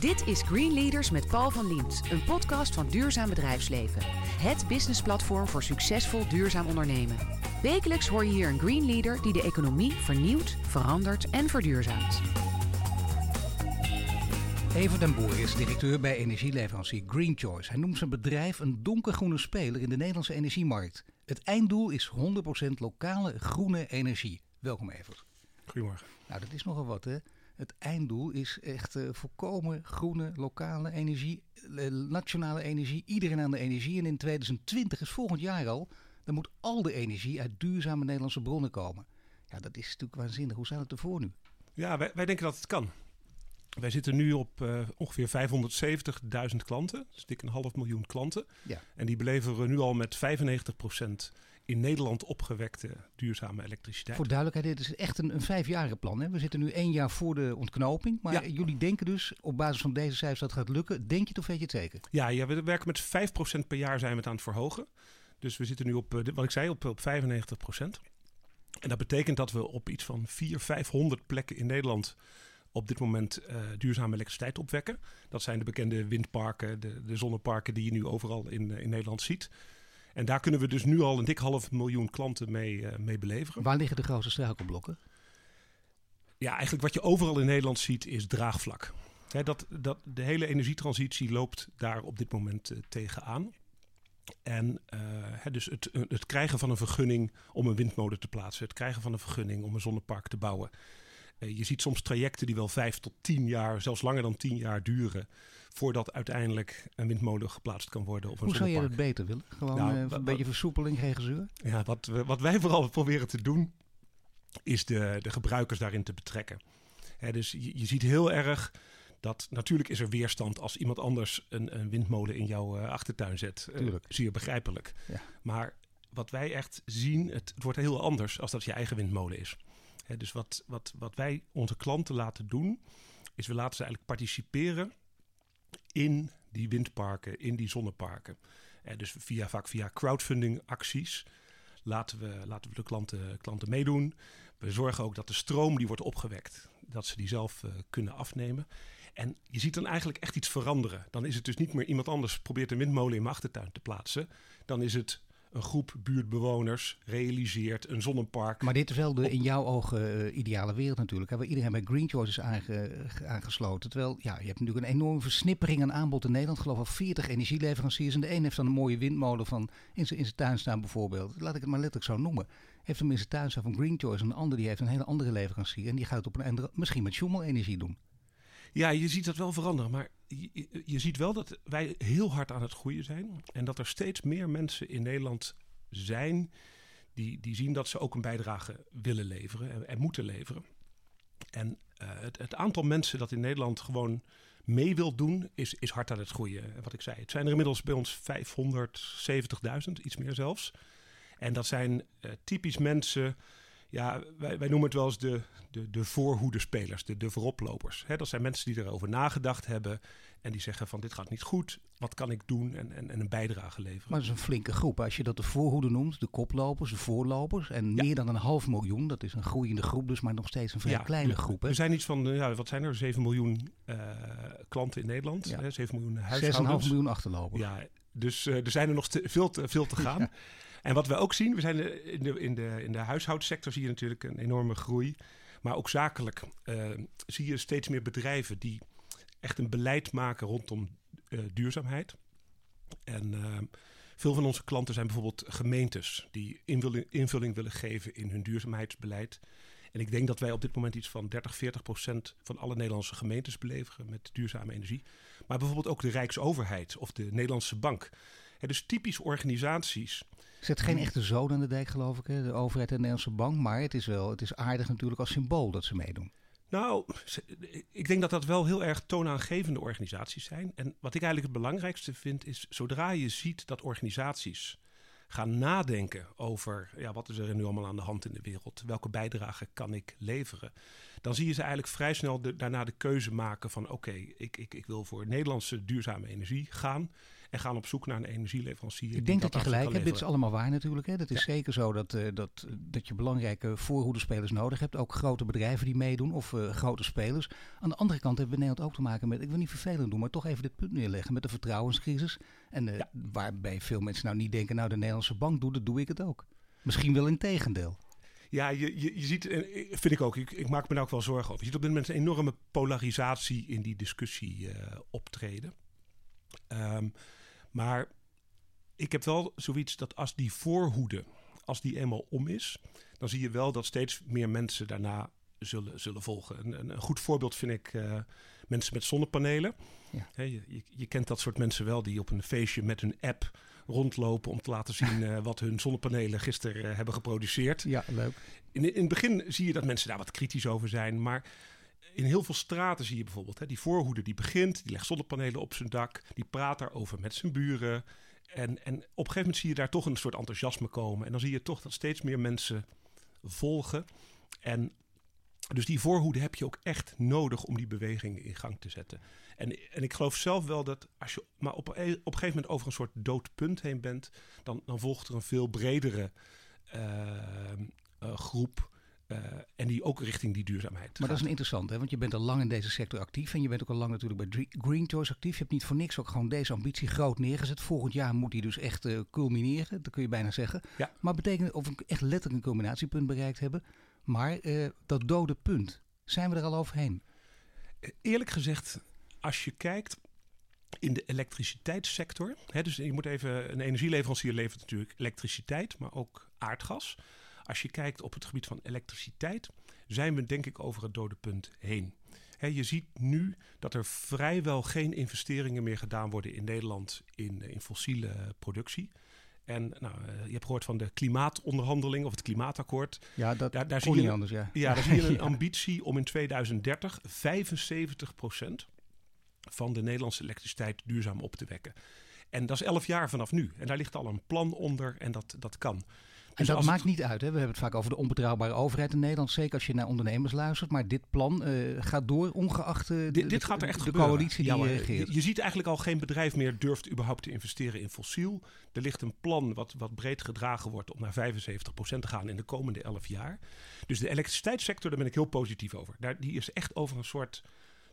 Dit is Green Leaders met Paul van Liemt, een podcast van Duurzaam Bedrijfsleven. Het businessplatform voor succesvol duurzaam ondernemen. Wekelijks hoor je hier een Green Leader die de economie vernieuwt, verandert en verduurzaamt. Even den Boer is directeur bij energieleverancier Green Choice. Hij noemt zijn bedrijf een donkergroene speler in de Nederlandse energiemarkt. Het einddoel is 100% lokale groene energie. Welkom Evert. Goedemorgen. Nou, dat is nogal wat hè. Het einddoel is echt uh, volkomen groene lokale energie, uh, nationale energie, iedereen aan de energie. En in 2020 is volgend jaar al, dan moet al de energie uit duurzame Nederlandse bronnen komen. Ja, dat is natuurlijk waanzinnig. Hoe staat het ervoor nu? Ja, wij, wij denken dat het kan. Wij zitten nu op uh, ongeveer 570.000 klanten. Dus dik een half miljoen klanten. Ja. En die beleveren nu al met 95% in Nederland opgewekte duurzame elektriciteit. Voor duidelijkheid, dit is echt een, een vijfjaren plan. Hè? We zitten nu één jaar voor de ontknoping. Maar Ja. jullie denken dus, op basis van deze cijfers, dat gaat lukken. Denk je het of weet je het zeker? Ja, ja, we werken met 5% per jaar zijn we het aan het verhogen. Dus we zitten nu op, eh, wat ik zei, op, op 95%. En dat betekent dat we op iets van 400, 500 plekken in Nederland op dit moment uh, duurzame elektriciteit opwekken. Dat zijn de bekende windparken, de, de zonneparken die je nu overal in, uh, in Nederland ziet. En daar kunnen we dus nu al een dik half miljoen klanten mee, uh, mee beleveren. Waar liggen de grootste struikelblokken? Ja, eigenlijk wat je overal in Nederland ziet is draagvlak. He, dat, dat, de hele energietransitie loopt daar op dit moment uh, tegenaan. En uh, he, dus het, het krijgen van een vergunning om een windmolen te plaatsen, het krijgen van een vergunning om een zonnepark te bouwen. Uh, je ziet soms trajecten die wel vijf tot tien jaar, zelfs langer dan tien jaar duren, voordat uiteindelijk een windmolen geplaatst kan worden. Of een Hoe zou je dat beter willen? Gewoon nou, uh, een beetje versoepeling, geen gezeur? Ja, wat, we, wat wij vooral proberen te doen, is de, de gebruikers daarin te betrekken. He, dus je, je ziet heel erg dat natuurlijk is er weerstand als iemand anders een, een windmolen in jouw uh, achtertuin zet. Uh, zeer begrijpelijk. Ja. Maar wat wij echt zien, het, het, wordt heel anders als dat je eigen windmolen is. Dus wat, wat, wat wij onze klanten laten doen, is we laten ze eigenlijk participeren in die windparken, in die zonneparken. En dus via, vaak via crowdfunding acties laten we, laten we de klanten, klanten meedoen. We zorgen ook dat de stroom die wordt opgewekt, dat ze die zelf uh, kunnen afnemen. En je ziet dan eigenlijk echt iets veranderen. Dan is het dus niet meer iemand anders probeert een windmolen in mijn achtertuin te plaatsen. Dan is het een groep buurtbewoners realiseert een zonnepark. Maar dit is wel de in jouw ogen uh, ideale wereld natuurlijk. Hè, waar iedereen bij Green Choice is aange, aangesloten. Terwijl ja, je hebt natuurlijk een enorme versnippering aan aanbod in Nederland. Ik geloof al 40 energieleveranciers. En de een heeft dan een mooie windmolen van in zijn tuin staan bijvoorbeeld. Laat ik het maar letterlijk zo noemen. Heeft hem in zijn tuin staan van Green Choice. En een ander die heeft een hele andere leverancier. En die gaat het op een andere, misschien met Schummel energie doen. Ja, je ziet dat wel veranderen. Maar je, ziet wel dat wij heel hard aan het groeien zijn. En dat er steeds meer mensen in Nederland zijn die, die zien dat ze ook een bijdrage willen leveren en, en moeten leveren. En uh, het, het, aantal mensen dat in Nederland gewoon mee wil doen, is, is hard aan het groeien. Wat ik zei, het zijn er inmiddels bij ons 570.000, iets meer zelfs. En dat zijn uh, typisch mensen ja, wij, wij, noemen het wel eens de, de, de voorhoedespelers, de, de vooroplopers. He, dat zijn mensen die erover nagedacht hebben en die zeggen van dit gaat niet goed, wat kan ik doen en, en, en een bijdrage leveren. Maar dat is een flinke groep. Als je dat de voorhoede noemt, de koplopers, de voorlopers en ja. meer dan een half miljoen, dat is een groeiende groep dus, maar nog steeds een vrij ja, kleine groep. Hè? We zijn iets van, ja, wat zijn er, 7 miljoen uh, klanten in Nederland, ja. hè, 7 miljoen huishoudens. 6,5 miljoen achterlopers. Ja, dus uh, er zijn er nog te, veel, te, veel te gaan. En wat we ook zien, we zijn in de, in de, in de huishoudsector zie je natuurlijk een enorme groei. Maar ook zakelijk uh, zie je steeds meer bedrijven die echt een beleid maken rondom uh, duurzaamheid. En uh, veel van onze klanten zijn bijvoorbeeld gemeentes die invulling, invulling willen geven in hun duurzaamheidsbeleid. En ik denk dat wij op dit moment iets van 30, 40 procent van alle Nederlandse gemeentes beleveren met duurzame energie. Maar bijvoorbeeld ook de Rijksoverheid of de Nederlandse Bank. Dus typisch organisaties. Zet geen echte zoon aan de dijk, geloof ik, hè? de overheid en de Nederlandse bank. Maar het is wel, het is aardig natuurlijk als symbool dat ze meedoen. Nou, ik denk dat dat wel heel erg toonaangevende organisaties zijn. En wat ik eigenlijk het belangrijkste vind is, zodra je ziet dat organisaties gaan nadenken over ja, wat is er nu allemaal aan de hand in de wereld, welke bijdrage kan ik leveren, dan zie je ze eigenlijk vrij snel daarna de keuze maken van oké, ik, ik, ik wil voor Nederlandse duurzame energie gaan en gaan op zoek naar een energieleverancier. Ik denk dat, je gelijk hebt. Dit is allemaal waar natuurlijk. Hè. Dat is zeker zo dat, uh, dat, dat je belangrijke voorhoedespelers nodig hebt. Ook grote bedrijven die meedoen of uh, grote spelers. Aan de andere kant hebben we Nederland ook te maken met, ik wil niet vervelend doen, maar toch even dit punt neerleggen met de vertrouwenscrisis. En uh, ja. waarbij veel mensen nou niet denken, nou de Nederlandse bank doet het, doe ik het ook. Misschien wel in tegendeel. Ja, je, je, je ziet, vind ik ook, ik, ik, maak me daar ook wel zorgen over. Je ziet op dit moment een enorme polarisatie in die discussie uh, optreden. Um, maar ik heb wel zoiets dat als die voorhoede, als die eenmaal om is, dan zie je wel dat steeds meer mensen daarna zullen, zullen volgen. Een, een goed voorbeeld vind ik uh, mensen met zonnepanelen. Ja. He, je, je, kent dat soort mensen wel die op een feestje met hun app rondlopen om te laten zien uh, wat hun zonnepanelen gisteren uh, hebben geproduceerd. Ja, leuk. In, in het begin zie je dat mensen daar wat kritisch over zijn, maar in heel veel straten zie je bijvoorbeeld hè, die voorhoede die begint, die legt zonnepanelen op zijn dak, die praat daarover met zijn buren. En, en op een gegeven moment zie je daar toch een soort enthousiasme komen. En dan zie je toch dat steeds meer mensen volgen. En dus die voorhoede heb je ook echt nodig om die beweging in gang te zetten. En, en ik geloof zelf wel dat als je maar op, op een gegeven moment over een soort doodpunt heen bent, dan, dan volgt er een veel bredere uh, uh, groep uh, en die ook richting die duurzaamheid. Maar gaat. dat is een interessant, hè? want je bent al lang in deze sector actief. En je bent ook al lang natuurlijk bij Green Choice actief. Je hebt niet voor niks ook gewoon deze ambitie groot neergezet. Volgend jaar moet die dus echt uh, culmineren, dat kun je bijna zeggen. Ja. Maar betekent of we echt letterlijk een culminatiepunt bereikt hebben. Maar uh, dat dode punt, zijn we er al overheen? Eerlijk gezegd, als je kijkt in de elektriciteitssector. Hè, dus je moet even, een energieleverancier levert natuurlijk elektriciteit, maar ook aardgas. Als je kijkt op het gebied van elektriciteit, zijn we denk ik over het dode punt heen. He, je ziet nu dat er vrijwel geen investeringen meer gedaan worden in Nederland in, in fossiele productie. En nou, je hebt gehoord van de klimaatonderhandeling of het klimaatakkoord. Ja, dat daar, daar zie je anders, ja. Ja, daar zie je een ambitie om in 2030 75% van de Nederlandse elektriciteit duurzaam op te wekken. En dat is elf jaar vanaf nu. En daar ligt al een plan onder en dat, dat kan. Dus en dat maakt het... niet uit. Hè? We hebben het vaak over de onbetrouwbare overheid in Nederland. Zeker als je naar ondernemers luistert. Maar dit plan uh, gaat door, ongeacht uh, dit, dit gaat er echt de gebeuren. coalitie die ja, regeert. Je, je, ziet eigenlijk al geen bedrijf meer durft überhaupt te investeren in fossiel. Er ligt een plan wat, wat breed gedragen wordt om naar 75% te gaan in de komende 11 jaar. Dus de elektriciteitssector, daar ben ik heel positief over. Daar, die is echt over een soort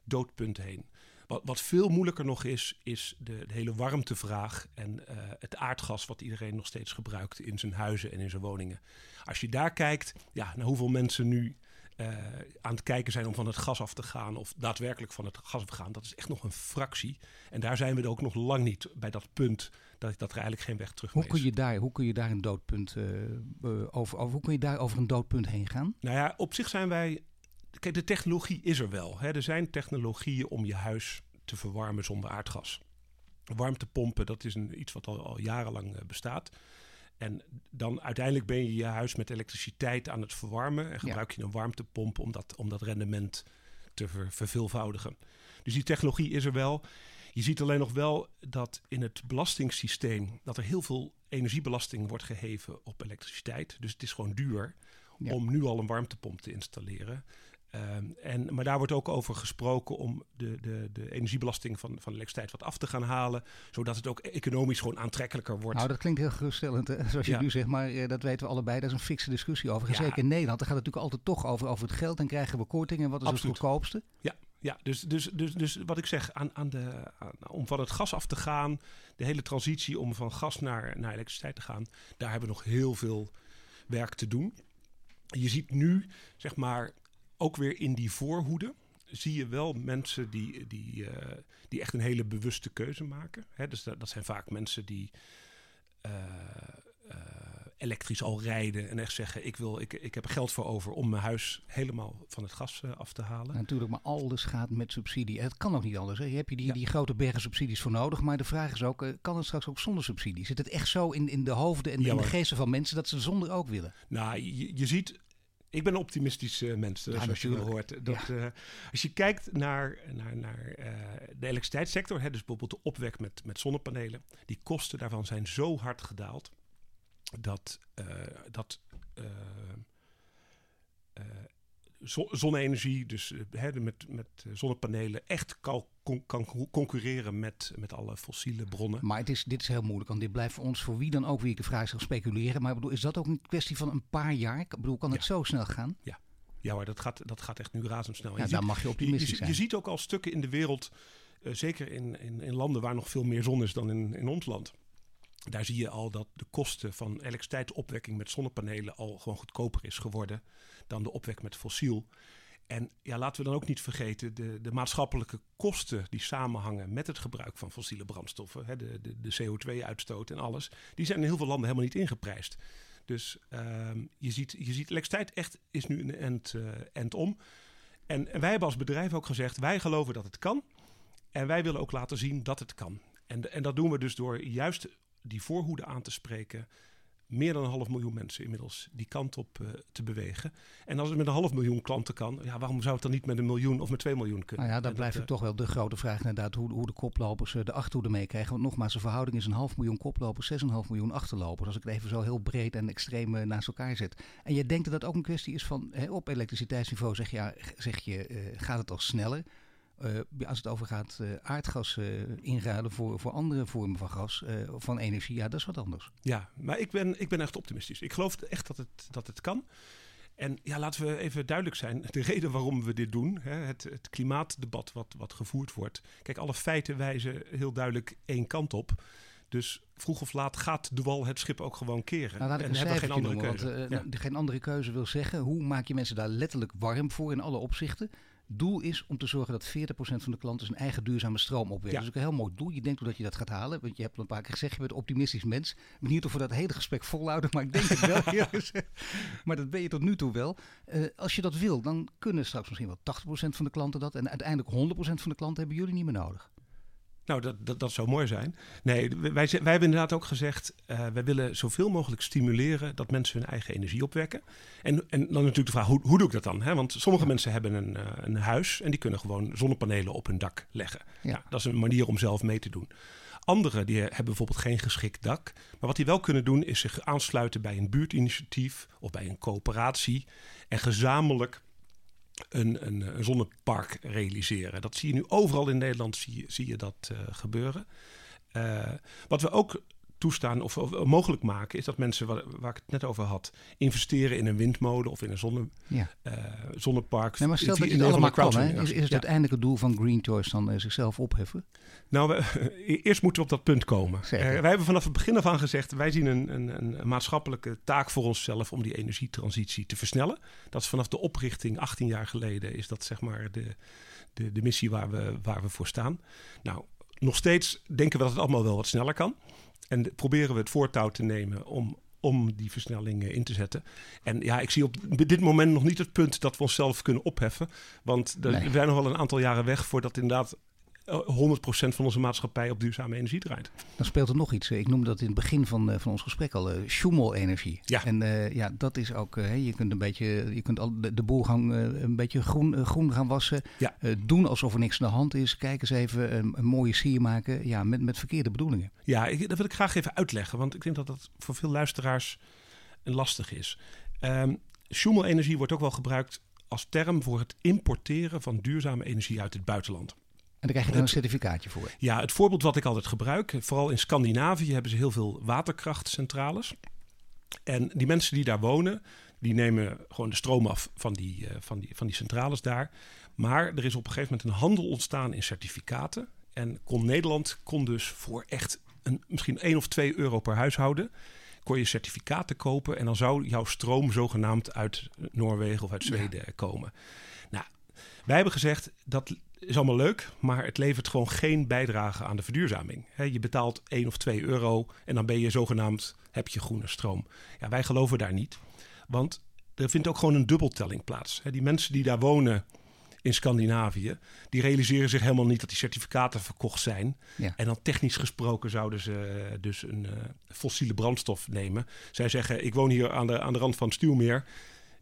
doodpunt heen. Wat, wat, veel moeilijker nog is, is de, de hele warmtevraag en uh, het aardgas wat iedereen nog steeds gebruikt in zijn huizen en in zijn woningen. Als je daar kijkt, ja, naar hoeveel mensen nu uh, aan het kijken zijn om van het gas af te gaan of daadwerkelijk van het gas af te gaan, dat is echt nog een fractie. En daar zijn we er ook nog lang niet bij dat punt dat, dat er eigenlijk geen weg terug hoe kun je daar, Hoe kun je daar een doodpunt uh, over, over, hoe kun je daar over een doodpunt heen gaan? Nou ja, op zich zijn wij Kijk, de technologie is er wel. Hè. Er zijn technologieën om je huis te verwarmen zonder aardgas. Warmtepompen, dat is een, iets wat al, al jarenlang uh, bestaat. En dan uiteindelijk ben je je huis met elektriciteit aan het verwarmen. En gebruik je een warmtepomp om dat, om dat rendement te ver, verveelvoudigen. Dus die technologie is er wel. Je ziet alleen nog wel dat in het belastingssysteem... dat er heel veel energiebelasting wordt geheven op elektriciteit. Dus het is gewoon duur ja. om nu al een warmtepomp te installeren. Um, en, maar daar wordt ook over gesproken om de, de, de energiebelasting van, van elektriciteit wat af te gaan halen. Zodat het ook economisch gewoon aantrekkelijker wordt. Nou, dat klinkt heel geruststellend, hè? zoals je nu zegt. Maar uh, dat weten we allebei. Daar is een fikse discussie over. Ja. Zeker in Nederland. Dan gaat het natuurlijk altijd toch over, over het geld. En krijgen we kortingen. Wat is Absoluut. het goedkoopste? Ja, ja, dus, dus, dus, dus wat ik zeg, aan, aan de, aan, om van het gas af te gaan, de hele transitie om van gas naar, naar elektriciteit te gaan, daar hebben we nog heel veel werk te doen. Je ziet nu, zeg maar, ook weer in die voorhoede zie je wel mensen die, die, uh, die echt een hele bewuste keuze maken. Hè, dus dat, dat, zijn vaak mensen die uh, uh, elektrisch al rijden en echt zeggen: ik, wil, ik, ik heb geld voor over om mijn huis helemaal van het gas af te halen. natuurlijk, maar alles gaat met subsidie. Het kan ook niet anders. Hè. Je hebt je die, ja. die grote bergen subsidies voor nodig. Maar de vraag is ook: kan het straks ook zonder subsidie? Zit het echt zo in, in de hoofden en ja, in de geesten van mensen dat ze zonder ook willen? Nou, je, je ziet ik ben een optimistische uh, mens, ja, zoals je wel hoort. Dat, ja. uh, als je kijkt naar, naar, naar uh, de elektriciteitssector, hè, dus bijvoorbeeld de opwek met, met zonnepanelen, die kosten daarvan zijn zo hard gedaald dat, dat zonne-energie, dus met, met zonnepanelen, echt kan, kan concurreren met, met alle fossiele bronnen. Maar het is, dit is heel moeilijk, want dit blijft voor ons, voor wie dan ook, wie ik vraag, zich speculeren. Maar ik bedoel, is dat ook een kwestie van een paar jaar? Ik bedoel, kan het zo snel gaan? Ja. Ja, maar dat gaat, dat gaat echt nu razendsnel. Ja, daar mag je optimistisch je, zijn. Je ziet ook al stukken in de wereld, zeker in, in, in landen waar nog veel meer zon is dan in, in ons land daar zie je al dat de kosten van elektriciteitsopwekking met zonnepanelen al gewoon goedkoper is geworden dan de opwek met fossiel. En ja, laten we dan ook niet vergeten de, de maatschappelijke kosten die samenhangen met het gebruik van fossiele brandstoffen, hè, de, de, de CO2-uitstoot en alles, die zijn in heel veel landen helemaal niet ingeprijsd. Dus ehm, je, ziet, je ziet, elektriciteit echt is nu een end, uh, end om. En, en wij hebben als bedrijf ook gezegd, wij geloven dat het kan. En wij willen ook laten zien dat het kan. En, en dat doen we dus door juist die voorhoede aan te spreken. Meer dan een half miljoen mensen inmiddels die kant op uh, te bewegen. En als het met een half miljoen klanten kan, ja, waarom zou het dan niet met een miljoen of met twee miljoen kunnen? Nou ja, dan blijft het toch wel de grote vraag inderdaad hoe, hoe de koplopers uh, de achterhoede meekrijgen. Want nogmaals, de verhouding is een half miljoen koplopers, 6,5 miljoen achterlopers. Als ik het even zo heel breed en extreem uh, naast elkaar zet. En je denkt dat dat ook een kwestie is van, hè, op elektriciteitsniveau zeg je, ja, zeg je gaat het al sneller? Uh, als het over gaat uh, aardgas uh, inruilen voor, voor andere vormen van gas, van energie, ja, dat is wat anders. Ja, maar ik ben, ik ben echt optimistisch. Ik geloof echt dat het, dat het kan. En ja, laten we even duidelijk zijn. De reden waarom we dit doen, hè, het, het klimaatdebat wat, wat gevoerd wordt. Kijk, alle feiten wijzen heel duidelijk één kant op. Dus vroeg of laat gaat de wal het schip ook gewoon keren. Nou, laat ik en hebben geen andere noemen, keuze. Want, ja. geen andere keuze wil zeggen, hoe maak je mensen daar letterlijk warm voor in alle opzichten? Doel is om te zorgen dat 40% van de klanten zijn eigen duurzame stroom opwekken. Ja. Dat is ook een heel mooi doel. Je denkt ook dat je dat gaat halen. Want je hebt een paar keer gezegd, je bent een optimistisch mens. Ik ben benieuwd of we dat hele gesprek volhouden, maar ik denk het wel. maar dat ben je tot nu toe wel. Uh, als je dat wil, dan kunnen straks misschien wel 80% van de klanten dat. En uiteindelijk 100% van de klanten hebben jullie niet meer nodig. Nou, dat, dat, dat zou mooi zijn. Nee, wij, wij hebben inderdaad ook gezegd... Uh, wij willen zoveel mogelijk stimuleren dat mensen hun eigen energie opwekken. En, en dan natuurlijk de vraag, hoe, hoe doe ik dat dan? Hè? Want sommige mensen hebben een, uh, een huis... en die kunnen gewoon zonnepanelen op hun dak leggen. Ja. Nou, dat is een manier om zelf mee te doen. Anderen die hebben bijvoorbeeld geen geschikt dak. Maar wat die wel kunnen doen is zich aansluiten bij een buurtinitiatief... of bij een coöperatie en gezamenlijk een, een, een, zonnepark realiseren. Dat zie je nu overal in Nederland, zie je, zie je dat uh, gebeuren. Uh, wat we ook toestaan of, of, mogelijk maken, is dat mensen, waar, waar, ik het net over had, investeren in een windmolen of in een zonne, ja. uh, zonnepark. Nee, maar stel dat je het allemaal kan, hè? Is, is het ja. uiteindelijke doel van Green Choice dan uh, zichzelf opheffen? Nou, we, eerst moeten we op dat punt komen. Uh, wij hebben vanaf het begin af aan gezegd, wij zien een, een, een, maatschappelijke taak voor onszelf om die energietransitie te versnellen. Dat is vanaf de oprichting 18 jaar geleden, is dat zeg maar de, de, de missie waar we, waar we voor staan. Nou, nog steeds denken we dat het allemaal wel wat sneller kan. En proberen we het voortouw te nemen om, om die versnelling in te zetten. En ja, ik zie op dit moment nog niet het punt dat we onszelf kunnen opheffen. Want er, nee. we zijn nog wel een aantal jaren weg voordat inderdaad 100% van onze maatschappij op duurzame energie draait. Dan speelt er nog iets. Ik noemde dat in het begin van, uh, van ons gesprek al, uh, Schumel-energie. Ja. En uh, ja, dat is ook, je kunt een beetje, je kunt al de, de boel gaan, een beetje groen, groen gaan wassen. Ja. doen alsof er niks aan de hand is. Kijk eens even, een, een mooie sier maken. Ja, met, met verkeerde bedoelingen. Ja, ik, dat wil ik graag even uitleggen. Want ik denk dat dat voor veel luisteraars lastig is. Um, Schumel-energie wordt ook wel gebruikt als term voor het importeren van duurzame energie uit het buitenland. En daar krijg je dan een certificaatje voor. Ja, het voorbeeld wat ik altijd gebruik, vooral in Scandinavië hebben ze heel veel waterkrachtcentrales. En die mensen die daar wonen, die nemen gewoon de stroom af van die, uh, van die, van die centrales daar. Maar er is op een gegeven moment een handel ontstaan in certificaten. En kon Nederland kon dus voor echt een, misschien 1 of 2 euro per huishouden kon je certificaten kopen en dan zou jouw stroom zogenaamd uit Noorwegen of uit Zweden ja. komen. Nou, wij hebben gezegd dat is allemaal leuk, maar het levert gewoon geen bijdrage aan de verduurzaming. je betaalt 1 of 2 euro en dan ben je zogenaamd, heb je groene stroom. Ja, wij geloven daar niet, want er vindt ook gewoon een dubbeltelling plaats. die mensen die daar wonen in Scandinavië, die realiseren zich helemaal niet dat die certificaten verkocht zijn. Ja. En dan technisch gesproken zouden ze dus een uh, fossiele brandstof nemen. Zij zeggen, ik woon hier aan de, aan de rand van het Stuwmeer.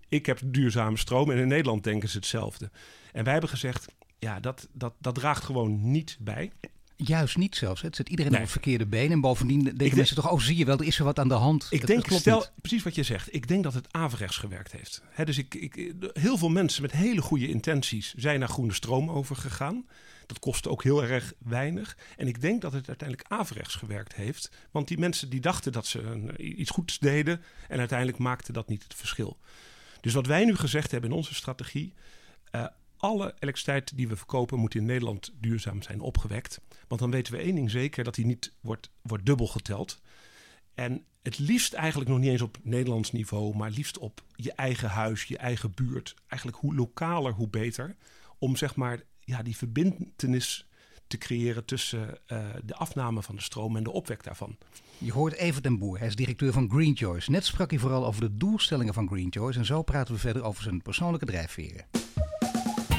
Ik heb duurzame stroom en in Nederland denken ze hetzelfde. En wij hebben gezegd, ja, dat, dat, dat draagt gewoon niet bij. juist niet zelfs. Het zet iedereen Nee. op het verkeerde been. En bovendien denken denk- mensen toch, oh zie je wel, er is er wat aan de hand. Ik denk, stel, niet. precies wat je zegt. Ik denk dat het averechts gewerkt heeft. Hè, dus ik, ik, heel veel mensen met hele goede intenties zijn naar groene stroom overgegaan. Dat kostte ook heel erg weinig. En ik denk dat het uiteindelijk averechts gewerkt heeft. Want die mensen die dachten dat ze een- iets goeds deden. En uiteindelijk maakte dat niet het verschil. Dus wat wij nu gezegd hebben in onze strategie. eh, alle elektriciteit die we verkopen moet in Nederland duurzaam zijn opgewekt. Want dan weten we één ding zeker: dat die niet wordt, wordt dubbel geteld. En het liefst eigenlijk nog niet eens op Nederlands niveau, maar liefst op je eigen huis, je eigen buurt. Eigenlijk hoe lokaler, hoe beter. Om zeg maar ja, die verbindenis te creëren tussen eh, de afname van de stroom en de opwek daarvan. Je hoort Evert den Boer, hij is directeur van Green Choice. Net sprak hij vooral over de doelstellingen van Green Choice. En zo praten we verder over zijn persoonlijke drijfveren.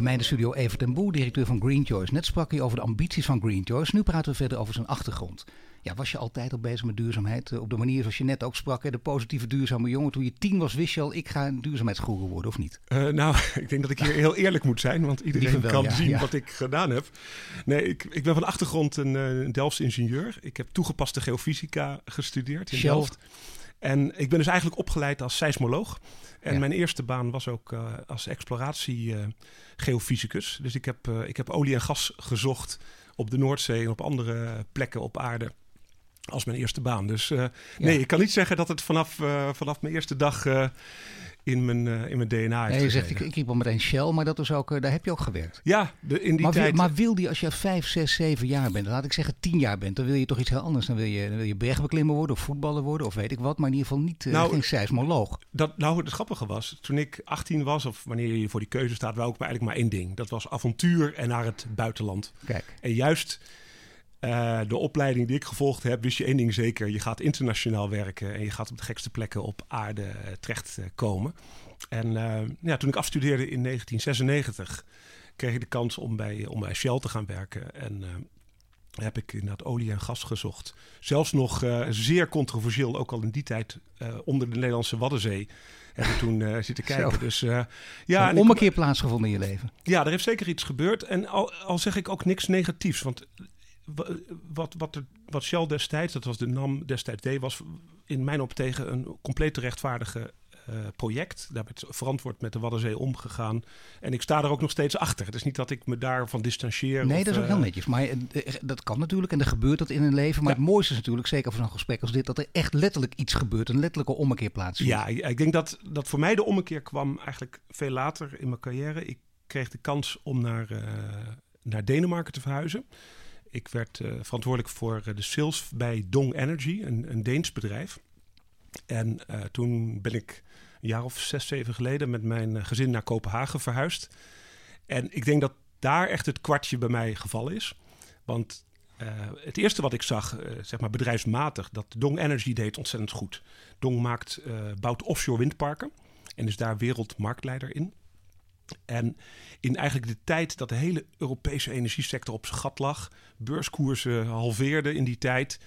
Bij mij in de studio Evert den Boer, directeur van Green Choice. Net sprak hij over de ambities van Green Choice. Nu praten we verder over zijn achtergrond. Ja, was je altijd al bezig met duurzaamheid? Eh, Op de manier zoals je net ook sprak, hè, de positieve duurzame jongen. Toen je tien was, wist je al, ik ga een duurzaamheidsgoeroe worden, of niet? Eh, nou, ik denk dat ik hier heel eerlijk moet zijn, want iedereen wel, kan ja, zien ja. wat ik gedaan heb. Nee, ik, ik ben van achtergrond een, eh, een Delftse ingenieur. Ik heb toegepaste geofysica gestudeerd in Shell. Delft. En ik ben dus eigenlijk opgeleid als seismoloog. En Ja. mijn eerste baan was ook eh, als exploratie eh. Dus ik heb, eh, ik heb olie en gas gezocht op de Noordzee en op andere plekken op aarde. Als mijn eerste baan. Dus eh, nee, ik kan niet zeggen dat het vanaf, eh, vanaf mijn eerste dag eh, in, mijn, in mijn DNA heeft Nee, je zegt, ik, ik riep al meteen Shell, maar dat is ook, daar heb je ook gewerkt. Ja, de, in die Maar, wil- tijd. maar wil die als je vijf, zes, zeven jaar bent, laat ik zeggen tien jaar bent, dan wil je toch iets heel anders. Dan wil je, dan wil je bergbeklimmer worden of voetballer worden of weet ik wat, maar in ieder geval niet Nou, geen seismoloog. Dat, nou, het grappige was, toen ik 18 was, of wanneer je voor die keuze staat, wou ik maar eigenlijk maar één ding. Dat was avontuur en naar het buitenland. Kijk, En juist eh, de opleiding die ik gevolgd heb, wist je één ding zeker. Je gaat internationaal werken en je gaat op de gekste plekken op aarde eh, terechtkomen. En eh, ja, toen ik afstudeerde in 1996, kreeg ik de kans om bij, om bij Shell te gaan werken. En heb ik inderdaad olie en gas gezocht. Zelfs nog zeer controversieel, ook al in die tijd onder de Nederlandse Waddenzee. Heb ik toen zitten kijken. Zo. Dus ja, en een ommekeer plaatsgevonden in je leven. ja, er heeft zeker iets gebeurd. En al, al zeg ik ook niks negatiefs. Want wa- wat, wat, er, wat Shell destijds, dat was de NAM destijds deed, was in mijn op tegen een compleet rechtvaardige eh, project. Daar werd verantwoord met de Waddenzee omgegaan. En ik sta er ook nog steeds achter. Het is niet dat ik me daarvan distancieer. Nee, of, dat is ook eh, heel netjes. Maar eh, eh, dat kan natuurlijk en er gebeurt dat in een leven. Maar Ja. het mooiste is natuurlijk, zeker voor zo'n gesprek als dit, dat er echt letterlijk iets gebeurt. Een letterlijke ommekeer plaatsvindt. Ja, ik denk dat, dat voor mij de ommekeer kwam eigenlijk veel later in mijn carrière. Ik kreeg de kans om naar, eh, naar Denemarken te verhuizen. Ik werd eh, verantwoordelijk voor eh, de sales bij Dong Energy, een, een Deens bedrijf. En eh, toen ben ik een jaar of zes, zeven geleden met mijn gezin naar Kopenhagen verhuisd. En ik denk dat daar echt het kwartje bij mij gevallen is. Want het eerste wat ik zag, zeg maar bedrijfsmatig, dat Dong Energy deed ontzettend goed. Dong maakt, bouwt offshore windparken en is daar wereldmarktleider in. En in eigenlijk de tijd dat de hele Europese energiesector op zijn gat lag, beurskoersen halveerden in die tijd,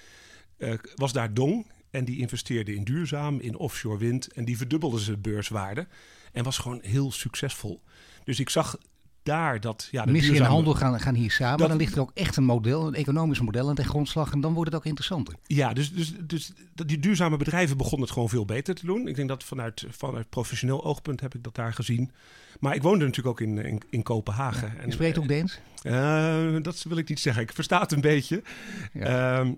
eh, was daar Dong. En die investeerde in duurzaam, in offshore wind. En die verdubbelde zijn beurswaarde. En was gewoon heel succesvol. Dus ik zag daar dat... Ja, de Missie en duurzame- handel gaan, gaan hier samen. Dat- dan ligt er ook echt een model, een economisch model aan ten grondslag. En dan wordt het ook interessanter. Ja, dus, dus, dus dat die duurzame bedrijven begonnen het gewoon veel beter te doen. Ik denk dat vanuit, vanuit professioneel oogpunt heb ik dat daar gezien. Maar ik woonde natuurlijk ook in, in, in Kopenhagen. Je spreekt ook Deens? Eh, dat wil ik niet zeggen. Ik versta het een beetje. Ja. Ehm,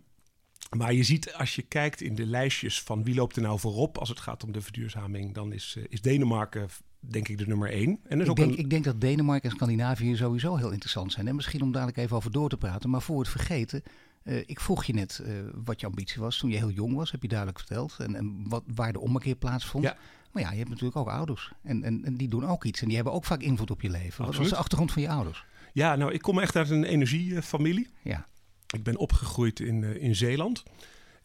maar je ziet als je kijkt in de lijstjes van wie loopt er nou voorop als het gaat om de verduurzaming, dan is, eh, is Denemarken denk ik de nummer één. En Ik ook denk, een, ik denk dat Denemarken en Scandinavië sowieso heel interessant zijn. En misschien om dadelijk even over door te praten. Maar voor het vergeten, eh, ik vroeg je net eh, wat je ambitie was toen je heel jong was. Heb je duidelijk verteld. En, en wat, waar de ommekeer plaatsvond. Ja. Maar ja, je hebt natuurlijk ook ouders. En, en, en die doen ook iets. En die hebben ook vaak invloed op je leven. Wat was de achtergrond van je ouders? Ja, nou, ik kom echt uit een energiefamilie. Ja. Ik ben opgegroeid in, eh, in Zeeland.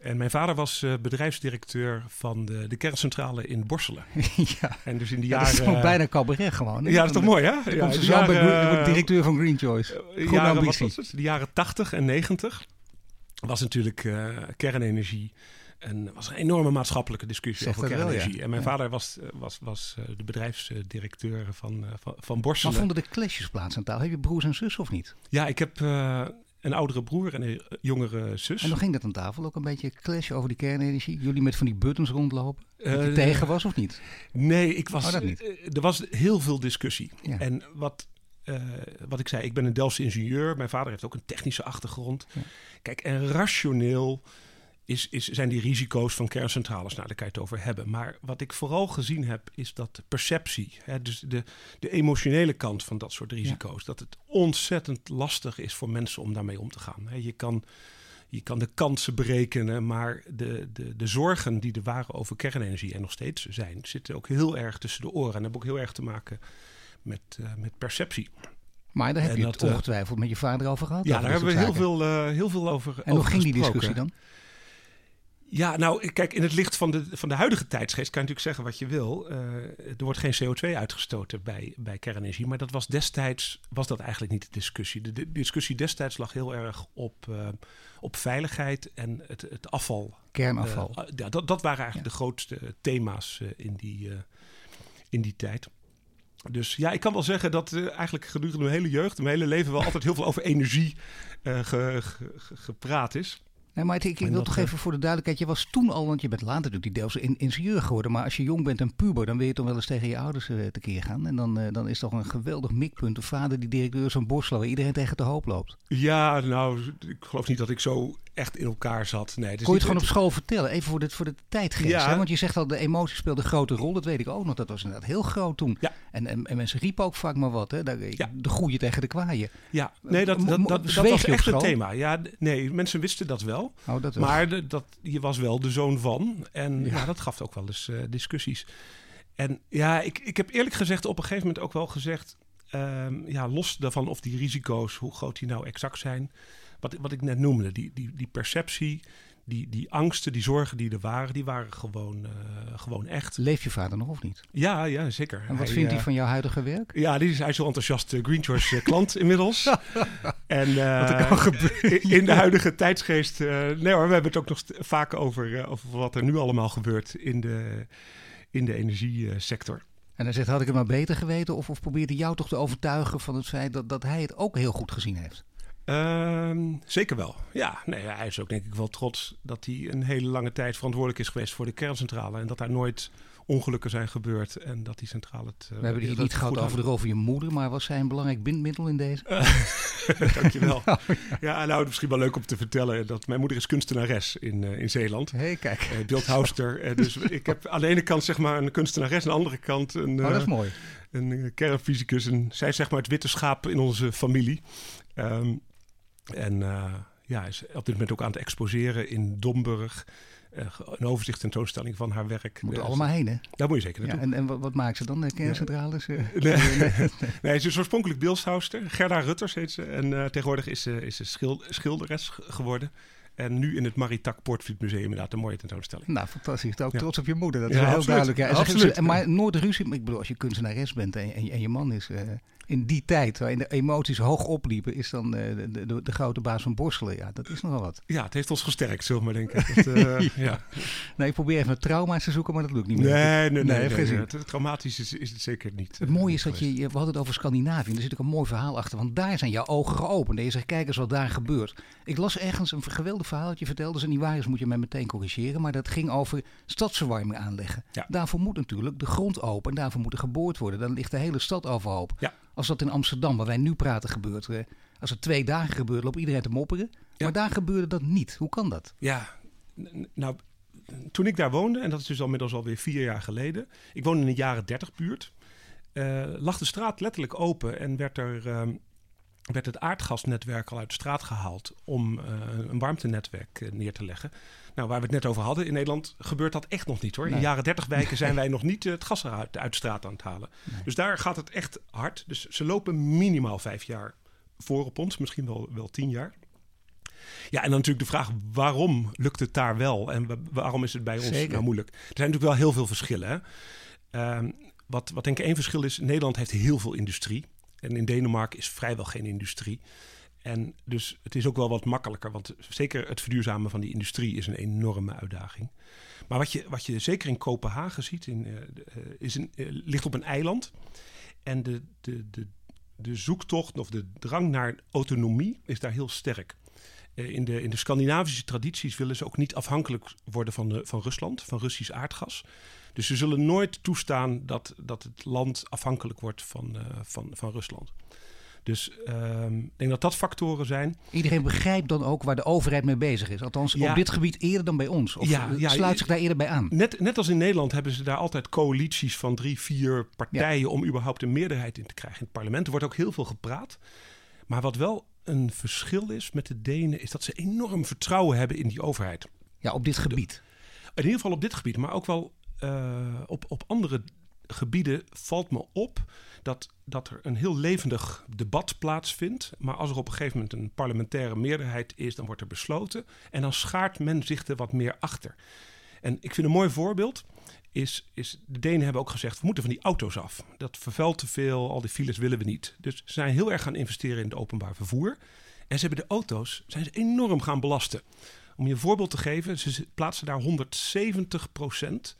En mijn vader was eh, bedrijfsdirecteur van de, de kerncentrale in Borselen. ja. En dus in de Ja, dat jaren... is toch bijna cabaret gewoon. hè? Ja, dat is toch mooi, hè? Ja, komt jaren, wordt eh, directeur van Green Choice. Eh, Goede jaren, wat ambitie. was het? De jaren 80 en 90 was natuurlijk eh, kernenergie En was een enorme maatschappelijke discussie Zegt over wel, kernenergie. ja. En mijn Ja. vader was, eh, was, was eh, de bedrijfsdirecteur van, eh, van, van Maar Borselen. vonden de clashes plaats aan tafel? Heb je broers en zussen of niet? Ja, ik heb eh, een oudere broer en een jongere zus. En dan ging dat aan tafel ook een beetje clash over die kernenergie? Jullie met van die buttons rondlopen? Dat je Eh, tegen was of niet? Nee, ik was, Oh, dat niet. eh, er was heel veel discussie. Ja. En wat, eh, wat ik zei, ik ben een Delftse ingenieur. Mijn vader heeft ook een technische achtergrond. Ja. Kijk, en rationeel is, is, zijn die risico's van kerncentrales. Nou, daar kan je het over hebben. Maar wat ik vooral gezien heb, is dat de perceptie, hè, dus de, de emotionele kant van dat soort risico's, dat het ontzettend lastig is voor mensen om daarmee om te gaan. Hè, je kan. Je kan de kansen berekenen, maar de, de, de zorgen die er waren over kernenergie en nog steeds zijn, zitten ook heel erg tussen de oren. En hebben ook heel erg te maken met, eh, met perceptie. Maar daar heb En je dat, het eh, ongetwijfeld met je vader over gehad. Ja, daar hebben we heel veel, eh, heel veel over. En hoe ging die discussie dan? Ja, nou, kijk, in het licht van de, van de huidige tijdsgeest kan je natuurlijk zeggen wat je wil. Eh, er wordt geen CO2 uitgestoten bij, bij kernenergie. Maar dat was destijds was dat eigenlijk niet de discussie. De, de discussie destijds lag heel erg op, eh, op veiligheid en het, het afval. Kernafval. Eh, ja, dat, dat waren eigenlijk de grootste thema's in, die, in die tijd. Dus ja, ik kan wel zeggen dat eigenlijk gedurende mijn hele jeugd, mijn hele leven wel altijd heel veel over energie ge- ge- gepraat is. Nee, maar het- ik, wil toch eh, even voor de duidelijkheid. Je was toen al, want je bent later natuurlijk die Delftse in, ingenieur geworden. Maar als je jong bent en puber, dan wil je toch wel eens tegen je ouders eh, tekeer gaan. En dan, eh, dan is toch een geweldig mikpunt. Een vader die directeur is van Borselo, waar iedereen tegen te hoop loopt. Ja, nou, ik geloof niet dat ik zo echt in elkaar zat. Nee, Kon je het niet- gewoon op school vertellen? Even voor de, voor de tijdgeest. Ja. Hè? Want je zegt al, de emotie speelde een grote rol. Dat weet ik ook nog. Dat was inderdaad heel groot toen. Ja. En, en, en mensen riepen ook vaak maar wat. Hè? Daar, Ja. De goeie tegen de kwaaie. Ja, nee, dat, dat, dat, dat was echt een thema. Ja, nee, mensen wisten dat wel. Oh, dat Maar de, dat, je was wel de zoon van. En Ja. ja. dat gaf ook wel eens eh, discussies. En ja, ik, ik heb eerlijk gezegd op een gegeven moment ook wel gezegd... ehm, ja, los daarvan of die risico's, hoe groot die nou exact zijn... Wat, wat ik net noemde, die, die, die perceptie, die, die angsten, die zorgen die er waren... die waren gewoon, eh, gewoon echt. Leeft je vader nog of niet? Ja, ja, zeker. En wat Hij, vindt hij eh, van jouw huidige werk? Ja, die is, hij is zo enthousiast Green Choice eh, klant inmiddels. en Wat er kan gebeuren. in de huidige tijdsgeest... nee hoor, we hebben het ook nog vaak over, over wat er nu allemaal gebeurt in de, in de energiesector. En hij zegt, had ik het maar beter geweten? Of, of probeerde jou toch te overtuigen van het feit dat, dat hij het ook heel goed gezien heeft? Ehm, zeker wel. Ja, nee, hij is ook denk ik wel trots dat hij een hele lange tijd verantwoordelijk is geweest voor de kerncentrale. En dat daar nooit ongelukken zijn gebeurd en dat die centrale het... eh, We hebben het hier niet het gehad over de rol van je moeder, maar was zij een belangrijk bindmiddel in deze? Dankjewel. Ja, nou, misschien wel leuk om te vertellen dat mijn moeder is kunstenares in, eh, in Zeeland. Hé, hey, kijk. Beeldhouster. Dus ik heb aan de ene kant zeg maar een kunstenares, aan de andere kant een, Oh, dat is mooi. een kernfysicus. En zij is zeg maar het witte schaap in onze familie. Ehm, en eh, ja, is op dit moment ook aan het exposeren in Domburg. Eh, een overzicht tentoonstelling van haar werk. Moeten Eh, allemaal heen, hè? Daar moet je zeker Ja, naartoe. en en wat, wat maakt ze dan, de kerncentrales? Nee, nee, ze is oorspronkelijk beeldhouster. Gerda Rutters heet ze. En tegenwoordig is ze, is ze schil- schilderes geworden. En nu in het Maritak Portvliet Museum inderdaad een mooie tentoonstelling. Nou, fantastisch. Ook Ja. trots op je moeder. Dat is Ja, wel heel absoluut. duidelijk. Ja. Absoluut. maar nooit ruzie. Ik bedoel, als je kunstenares bent en, en, je- en je man is... in die tijd, waarin de emoties hoog opliepen... is dan eh, de, de, de grote baas van Borselen. Ja, dat is nogal wat. Ja, het heeft ons gesterkt, zullen we maar denken. Dat, eh, ja. Nee, ik probeer even trauma's te zoeken, maar dat lukt niet meer. Nee, nee, nee. Nee, nee, Traumatisch is, is het zeker niet. Het eh, mooie niet is dat je, je- we hadden het over Scandinavië. En er zit ook een mooi verhaal achter. Want daar zijn jouw ogen geopend. En je zegt, kijk eens wat daar gebeurt. Ik las ergens een geweldig verhaal dat je vertelde. Als het niet waar is, moet je mij meteen corrigeren. Maar dat ging over stadsverwarming aanleggen. Ja. Daarvoor moet natuurlijk de grond open. En daarvoor moet er geboord worden. Dan ligt de hele stad overhoop. Ja. Als dat in Amsterdam, waar wij nu praten, gebeurt. eh, Als het twee dagen gebeurt, loopt iedereen te mopperen. Ja. Maar daar gebeurde dat niet. Hoe kan dat? Ja, nou, toen ik daar woonde, en dat is dus al inmiddels alweer vier jaar geleden. Ik woonde in een jaren dertig buurt. eh, lag de straat letterlijk open en werd er... ehm, werd het aardgasnetwerk al uit de straat gehaald om eh, een warmtenetwerk eh, neer te leggen. Nou, waar we het net over hadden, in Nederland gebeurt dat echt nog niet hoor. In de jaren 30 wijken zijn wij nog niet eh, het gas eruit uit de straat aan het halen. Dus daar gaat het echt hard. Dus ze lopen minimaal vijf jaar voor op ons, misschien wel, wel tien jaar. Ja, en dan natuurlijk de vraag, waarom lukt het daar wel en wa- waarom is het bij ons Zeker. nou moeilijk? Er zijn natuurlijk wel heel veel verschillen. Hè? Ehm, wat, wat denk ik één verschil is, Nederland heeft heel veel industrie. En in Denemarken is vrijwel geen industrie. En dus het is ook wel wat makkelijker, want zeker het verduurzamen van die industrie is een enorme uitdaging. Maar wat je, wat je zeker in Kopenhagen ziet, in, uh, is een, uh, ligt op een eiland. En de, de, de, de zoektocht of de drang naar autonomie is daar heel sterk. in, de, in de Scandinavische tradities willen ze ook niet afhankelijk worden van, van Rusland, van Russisch aardgas. Dus ze zullen nooit toestaan dat, dat het land afhankelijk wordt van, van, van Rusland. Dus um, ik denk dat dat factoren zijn. Iedereen begrijpt dan ook waar de overheid mee bezig is. Althans, ja. op dit gebied eerder dan bij ons. Of ja, ja, sluit zich daar eerder bij aan. Net, net als in Nederland hebben ze daar altijd coalities van drie, vier partijen... om überhaupt een meerderheid in te krijgen in het parlement. Er wordt ook heel veel gepraat. Maar wat wel een verschil is met de Denen... is dat ze enorm vertrouwen hebben in die overheid. Ja, op dit gebied. In ieder geval op dit gebied, maar ook wel uh, op, op andere gebieden valt me op dat, dat er een heel levendig debat plaatsvindt. Maar als er op een gegeven moment een parlementaire meerderheid is, dan wordt er besloten. En dan schaart men zich er wat meer achter. En ik vind een mooi voorbeeld. Is, is, de Denen hebben ook gezegd, we moeten van die auto's af. Dat vervuilt te veel, al die files willen we niet. Dus ze zijn heel erg gaan investeren in het openbaar vervoer. En ze hebben de auto's zijn ze enorm gaan belasten. Om je een voorbeeld te geven, ze plaatsen daar 170 procent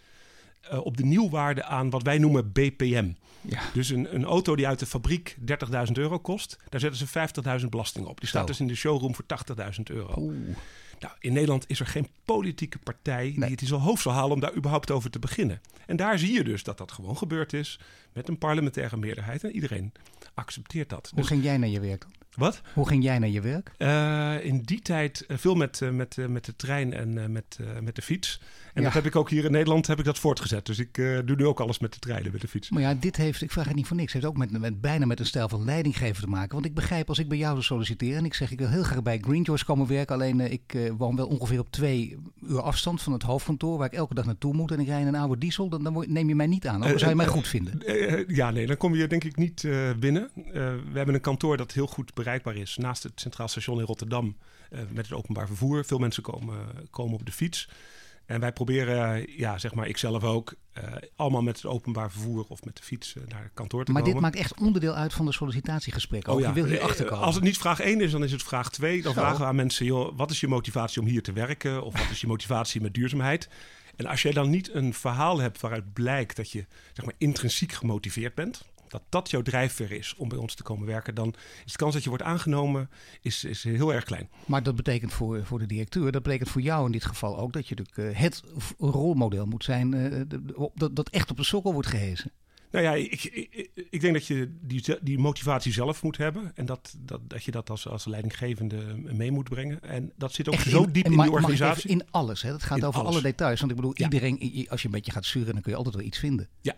uh, op de nieuwwaarde aan wat wij noemen BPM. Ja. Dus een, een auto die uit de fabriek 30.000 euro kost, daar zetten ze 50.000 belasting op. Die staat dus in de showroom voor 80.000 euro. Nou, in Nederland is er geen politieke partij die het in zijn hoofd zal halen om daar überhaupt over te beginnen. En daar zie je dus dat dat gewoon gebeurd is met een parlementaire meerderheid en iedereen accepteert dat. Hoe dus, ging jij naar je werk? Wat? Hoe ging jij naar je werk? Uh, in die tijd uh, veel met, uh, met, met de trein en met, met de fiets. En ja. dat heb ik ook hier in Nederland heb ik dat voortgezet. Dus ik doe nu ook alles met de treinen, met de fiets. Maar ja, dit heeft, ik vraag het niet voor niks, heeft ook met, met, bijna met een stijl van leidinggever te maken. Want ik begrijp als ik bij jou zou solliciteren en ik zeg ik wil heel graag bij Greenjoys komen werken. Alleen ik woon wel ongeveer op twee uur afstand van het hoofdkantoor waar ik elke dag naartoe moet. En ik rij in een oude diesel, dan, dan neem je mij niet aan. Of zou je mij goed vinden? ja, nee, dan kom je denk ik niet binnen. we hebben een kantoor dat heel goed bereikbaar is naast het Centraal Station in Rotterdam uh, met het openbaar vervoer. Veel mensen komen, komen op de fiets. En wij proberen, ja, zeg maar, ik zelf ook, uh, allemaal met het openbaar vervoer of met de fiets uh, naar het kantoor te maar komen. Maar dit maakt echt onderdeel uit van de sollicitatiegesprek. Oh, ja. Je wil hier achterkomen. Als het niet vraag 1 is, dan is het vraag 2. Dan Zo. vragen we aan mensen, joh, wat is je motivatie om hier te werken? Of wat is je motivatie met duurzaamheid? En als jij dan niet een verhaal hebt waaruit blijkt dat je zeg maar, intrinsiek gemotiveerd bent, dat dat jouw drijfveer is om bij ons te komen werken, dan is de kans dat je wordt aangenomen is, is heel erg klein. Maar dat betekent voor, voor de directeur, dat betekent voor jou in dit geval ook dat je natuurlijk uh, het rolmodel moet zijn uh, dat, dat echt op de sokkel wordt gehezen. Nou ja, ik, ik, ik, denk dat je die, die motivatie zelf moet hebben. En dat, dat, dat je dat als, als leidinggevende mee moet brengen. En dat zit ook Echt zo diep in, die organisatie. in alles. Hè? Dat gaat over alle details. Want ik bedoel, ja. iedereen, als je een beetje gaat sturen, dan kun je altijd wel iets vinden. Ja,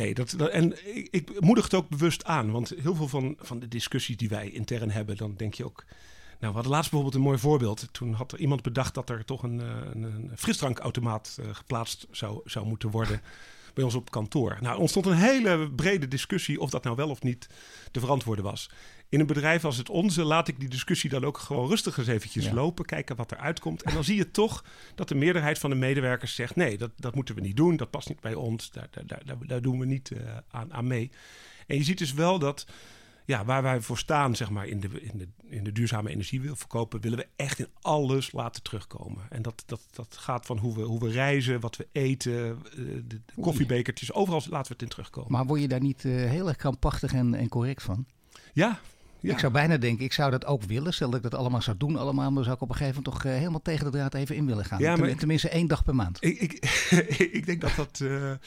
Nee, dat, dat, en ik, ik moedig het ook bewust aan. Want heel veel van, van de discussies die wij intern hebben, dan denk je ook. Nou, we hadden laatst bijvoorbeeld een mooi voorbeeld. Toen had er iemand bedacht dat er toch een, eh, een, een frisdrankautomaat uh, geplaatst zou, zou moeten worden bij ons op kantoor. Nou, ontstond een hele brede discussie of dat nou wel of niet te verantwoorden was. In een bedrijf als het onze laat ik die discussie dan ook gewoon rustig eens eventjes ja. lopen, kijken wat er uitkomt. En dan zie je toch dat de meerderheid van de medewerkers zegt: nee, dat, dat moeten we niet doen, dat past niet bij ons, daar, daar, daar, daar doen we niet uh, aan, aan mee. En je ziet dus wel dat ja, waar wij voor staan, zeg maar, in de, in de, in de duurzame energie wil verkopen, willen we echt in alles laten terugkomen. En dat, dat, dat gaat van hoe we, hoe we reizen, wat we eten, eh, de, de koffiebekertjes, overal laten we het in terugkomen. Maar word je daar niet uh, heel erg krampachtig en, en correct van? Ja, ja. Ik zou bijna denken, ik zou dat ook willen. Stel dat ik dat allemaal zou doen, allemaal, dan zou ik op een gegeven moment toch uh, helemaal tegen de draad even in willen gaan. Ja, Ten, tenminste één dag per maand. Ik, ik, ik denk dat dat. Uh, ik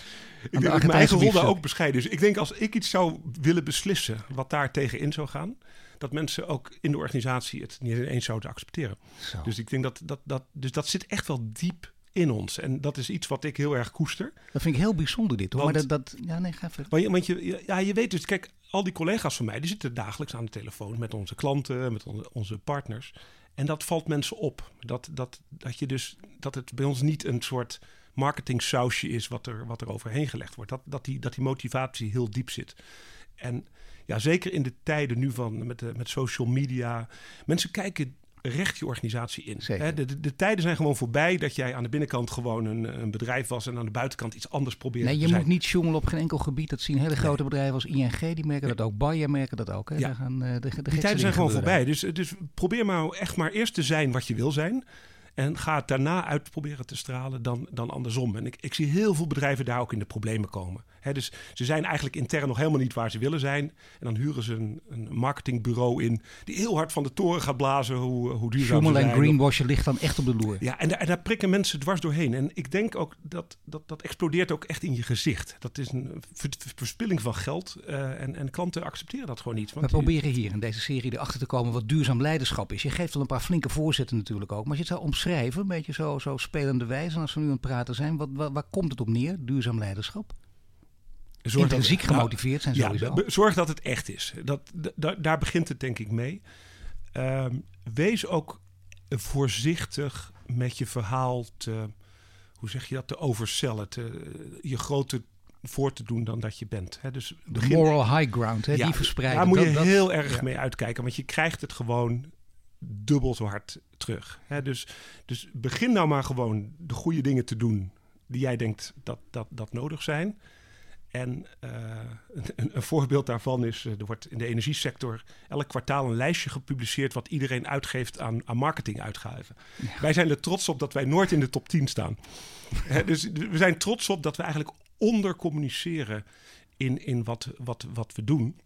denk dat mijn eigen rol daar ook bescheiden is. Ik denk als ik iets zou willen beslissen wat daar tegenin zou gaan, dat mensen ook in de organisatie het niet eens zouden accepteren. Zo. Dus ik denk dat dat, dat, dus dat zit echt wel diep in ons. En dat is iets wat ik heel erg koester. Dat vind ik heel bijzonder dit hoor. Want, maar dat, dat, ja, nee, ga. Want je, want je, ja, je weet dus, kijk, al die collega's van mij, die zitten dagelijks aan de telefoon met onze klanten, met onze, onze partners. En dat valt mensen op. Dat, dat, dat, je dus, dat het bij ons niet een soort marketing sausje is wat er, wat er overheen gelegd wordt. Dat, dat, die, dat die motivatie heel diep zit. En ja, zeker in de tijden nu van met, de, met social media. Mensen kijken recht je organisatie in. Zeker. De, de, de tijden zijn gewoon voorbij dat jij aan de binnenkant gewoon een, een bedrijf was en aan de buitenkant iets anders probeerde Nee, te je moet niet jongelen op geen enkel gebied. Dat zien hele grote bedrijven als ING, die merken dat ook. Bayer merken dat ook. Hè. Ja. Daar gaan, eh, de, de Die tijden zijn gewoon gebeuren. voorbij. Dus, dus probeer maar echt maar eerst te zijn wat je wil zijn. En ga het daarna uit proberen te stralen dan, dan andersom. En ik, ik zie heel veel bedrijven daar ook in de problemen komen. Dus ze zijn eigenlijk intern nog helemaal niet waar ze willen zijn. En dan huren ze een, een marketingbureau in... die heel hard van de toren gaat blazen hoe, hoe duurzaam ze Schummel en zijn. greenwashen ligt dan echt op de loer. Ja, en daar, en daar prikken mensen dwars doorheen. En ik denk ook dat dat, dat explodeert ook echt in je gezicht. Dat is een ver- verspilling van geld. eh, en, en klanten accepteren dat gewoon niet. We Want die- proberen hier in deze serie erachter te komen wat duurzaam leiderschap is. Je geeft wel een paar flinke voorzetten natuurlijk ook. Maar als je het zou omschrijven, een beetje zo, zo spelende wijze, als we nu aan het praten zijn, wat, waar, waar komt het op neer, duurzaam leiderschap? zorg dat- Intrinsiek nou, gemotiveerd zijn sowieso. Ja, zorg dat het echt is. Dat, daar begint het denk ik mee. Ehm, wees ook voorzichtig met je verhaal te, hoe zeg je dat, te overcellen. Te, je groter voor te doen dan dat je bent. Hè? Dus de moral high ground, hè, Ja, die verspreiden. Daar moet je Dat- dat- heel erg ja. mee uitkijken, want je krijgt het gewoon dubbel zo hard terug. Hè? Dus, dus begin nou maar gewoon de goede dingen te doen die jij denkt dat, dat, dat nodig zijn. En eh, een, een voorbeeld daarvan is, eh, er wordt in de energiesector elk kwartaal een lijstje gepubliceerd wat iedereen uitgeeft aan, aan marketinguitgaven. Wij zijn er trots op dat wij nooit in de top 10 staan. Dus we zijn trots op dat we eigenlijk ondercommuniceren in, in wat, wat, wat we doen.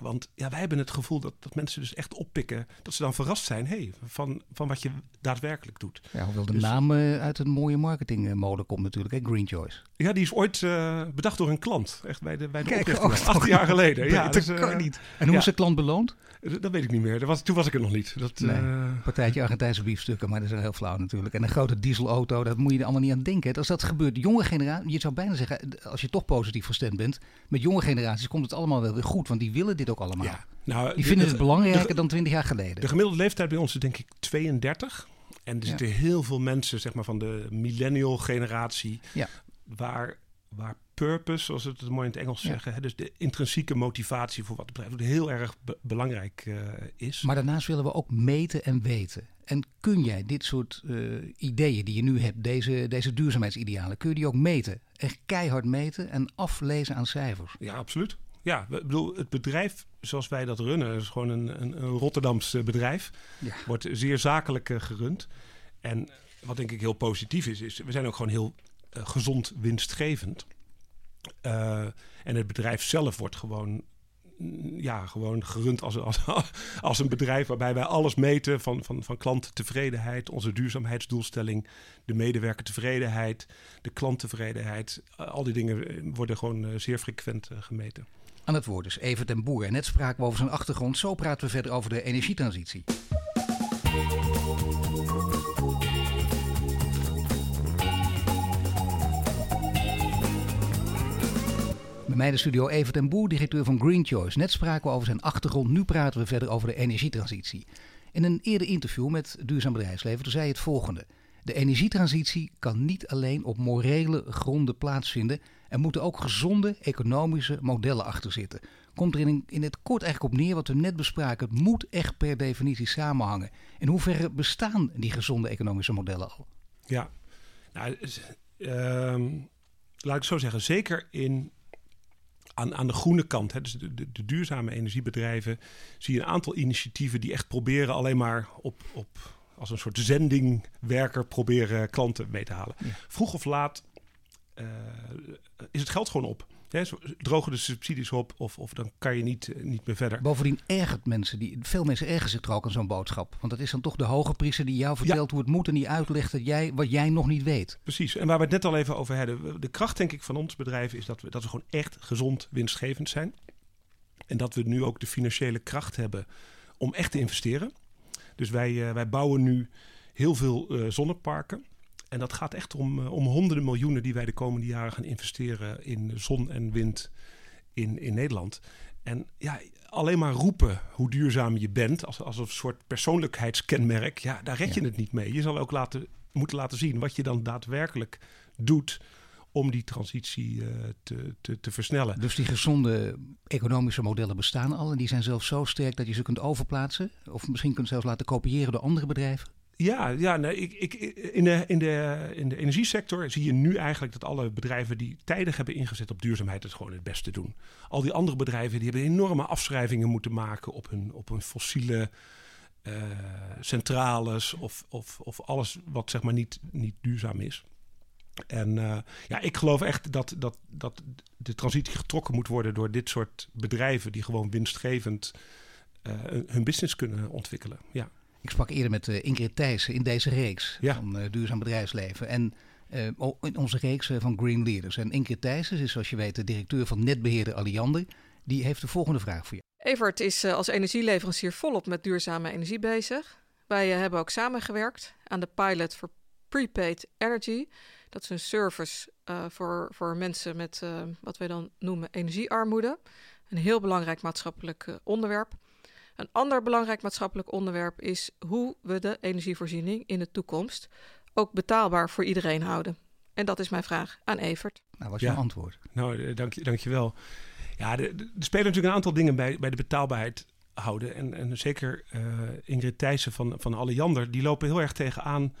Want ja, wij hebben het gevoel dat, dat mensen dus echt oppikken. Dat ze dan verrast zijn hey, van, van wat je daadwerkelijk doet. Ja, hoewel de Dus- naam eh, uit een mooie marketingmode komt natuurlijk, hè, Green Choice. Ja, die is ooit eh, bedacht door een klant. Echt bij de, bij de Kijk, oprichting oh, acht jaar geleden. Ja, dat dus, kan eh, niet. En hoe ja. is de klant beloond? Dat weet ik niet meer. Dat was, toen was ik er nog niet. Dat, Nee. eh, Partijtje Argentijnse biefstukken, maar dat is wel heel flauw natuurlijk. En een grote dieselauto, daar moet je er allemaal niet aan denken. Als dat gebeurt, de jonge generatie, je zou bijna zeggen, als je toch positief gestemd bent, met jonge generaties komt het allemaal wel weer goed, want die willen dit ook allemaal. ja. nou, Die de- vinden de- het belangrijker de- dan twintig jaar geleden. De gemiddelde leeftijd bij ons is denk ik 32. En er Ja. zitten heel veel mensen zeg maar, van de millennial generatie... Ja. waar, waar purpose, zoals we het mooi in het Engels Ja. zeggen... Hè, dus de intrinsieke motivatie voor wat het bedrijf doet... heel erg be- belangrijk eh, is. Maar daarnaast willen we ook meten en weten. En kun jij dit soort eh, ideeën die je nu hebt, deze, deze duurzaamheidsidealen, kun je die ook meten? Echt keihard meten en aflezen aan cijfers. Ja, absoluut. Ja, ik bedoel, het bedrijf zoals wij dat runnen... is gewoon een, een, een Rotterdams eh, bedrijf. Ja. Wordt zeer zakelijk eh, gerund. En wat denk ik heel positief is... is we zijn ook gewoon heel eh, gezond winstgevend. Eh, en het bedrijf zelf wordt gewoon, ja, gewoon gerund als, als, een bedrijf waarbij wij alles meten van, van, van klanttevredenheid, onze duurzaamheidsdoelstelling, de medewerkertevredenheid, de klanttevredenheid. Al die dingen eh, worden gewoon eh, zeer frequent eh, gemeten. Aan het woord dus Evert en Boer. En net spraken we over zijn achtergrond. Zo praten we verder over de energietransitie. Bij in de studio Evert en Boer, directeur van Green Choice. Net spraken we over zijn achtergrond, nu praten we verder over de energietransitie. In een eerder interview met Duurzaam Bedrijfsleven zei je het volgende. De energietransitie kan niet alleen op morele gronden plaatsvinden. Er moeten ook gezonde economische modellen achter zitten. Komt er in, in het kort eigenlijk op neer wat we net bespraken. Het moet echt per definitie samenhangen. In hoeverre bestaan die gezonde economische modellen al? Ja, nou, is- ehm, laat ik zo zeggen, zeker in, aan, aan de groene kant, hè, dus de, de, de duurzame energiebedrijven, zie je een aantal initiatieven die echt proberen alleen maar op, op als een soort zendingwerker proberen klanten mee te halen. Ja. Vroeg of laat eh, is het geld gewoon op. Hè, drogen de subsidies op of, of dan kan je niet, eh, niet meer verder. Bovendien ergert mensen, die, veel mensen ergeren zich er ook aan zo'n boodschap. Want dat is dan toch de hoge priester die jou vertelt hoe het moet en die uitlegt dat jij, wat jij nog niet weet. Precies. En waar we het net al even over hadden. De kracht, denk ik, van ons bedrijf is dat we, dat we gewoon echt gezond winstgevend zijn. En dat we nu ook de financiële kracht hebben om echt te investeren. Dus wij, eh, wij bouwen nu heel veel eh, zonneparken. En dat gaat echt om, eh, om honderden miljoenen die wij de komende jaren gaan investeren in zon en wind in, in Nederland. En ja, alleen maar roepen hoe duurzaam je bent, als, als een soort persoonlijkheidskenmerk, ja, daar red je het niet mee. Je zal ook laten, moeten laten zien wat je dan daadwerkelijk doet om die transitie uh, te, te, te, versnellen. Dus die gezonde economische modellen bestaan al en die zijn zelfs zo sterk dat je ze kunt overplaatsen? Of misschien kunt zelfs laten kopiëren door andere bedrijven? Ja, ja nee, ik, ik, in, de, in, de, in de energiesector zie je nu eigenlijk dat alle bedrijven die tijdig hebben ingezet op duurzaamheid het gewoon het beste doen. Al die andere bedrijven die hebben enorme afschrijvingen moeten maken op hun, op hun fossiele uh, centrales of, of, of alles wat zeg maar niet, niet duurzaam is. En uh, ja, ik geloof echt dat, dat, dat de transitie getrokken moet worden door dit soort bedrijven die gewoon winstgevend uh, hun business kunnen ontwikkelen. Ja. Ik sprak eerder met uh, Ingrid Thijssen in deze reeks ja. van uh, duurzaam bedrijfsleven. En uh, in onze reeks van Green Leaders. En Ingrid Thijssen is, zoals je weet, de directeur van netbeheerder Alliander. Die heeft de volgende vraag voor je. Evert is als energieleverancier volop met duurzame energie bezig. Wij hebben ook samengewerkt aan de pilot voor prepaid energy. Dat is een service voor, voor mensen met wat wij dan noemen energiearmoede. Een heel belangrijk maatschappelijk onderwerp. Een ander belangrijk maatschappelijk onderwerp is hoe we de energievoorziening in de toekomst ook betaalbaar voor iedereen houden. En dat is mijn vraag aan Evert. Nou, wat is ja. jouw antwoord? Nou, dank je, dank je wel. Ja, er spelen natuurlijk een aantal dingen bij, bij de betaalbaarheid houden. En, en zeker uh, Ingrid Thijssen van, van Alliander, die lopen heel erg tegenaan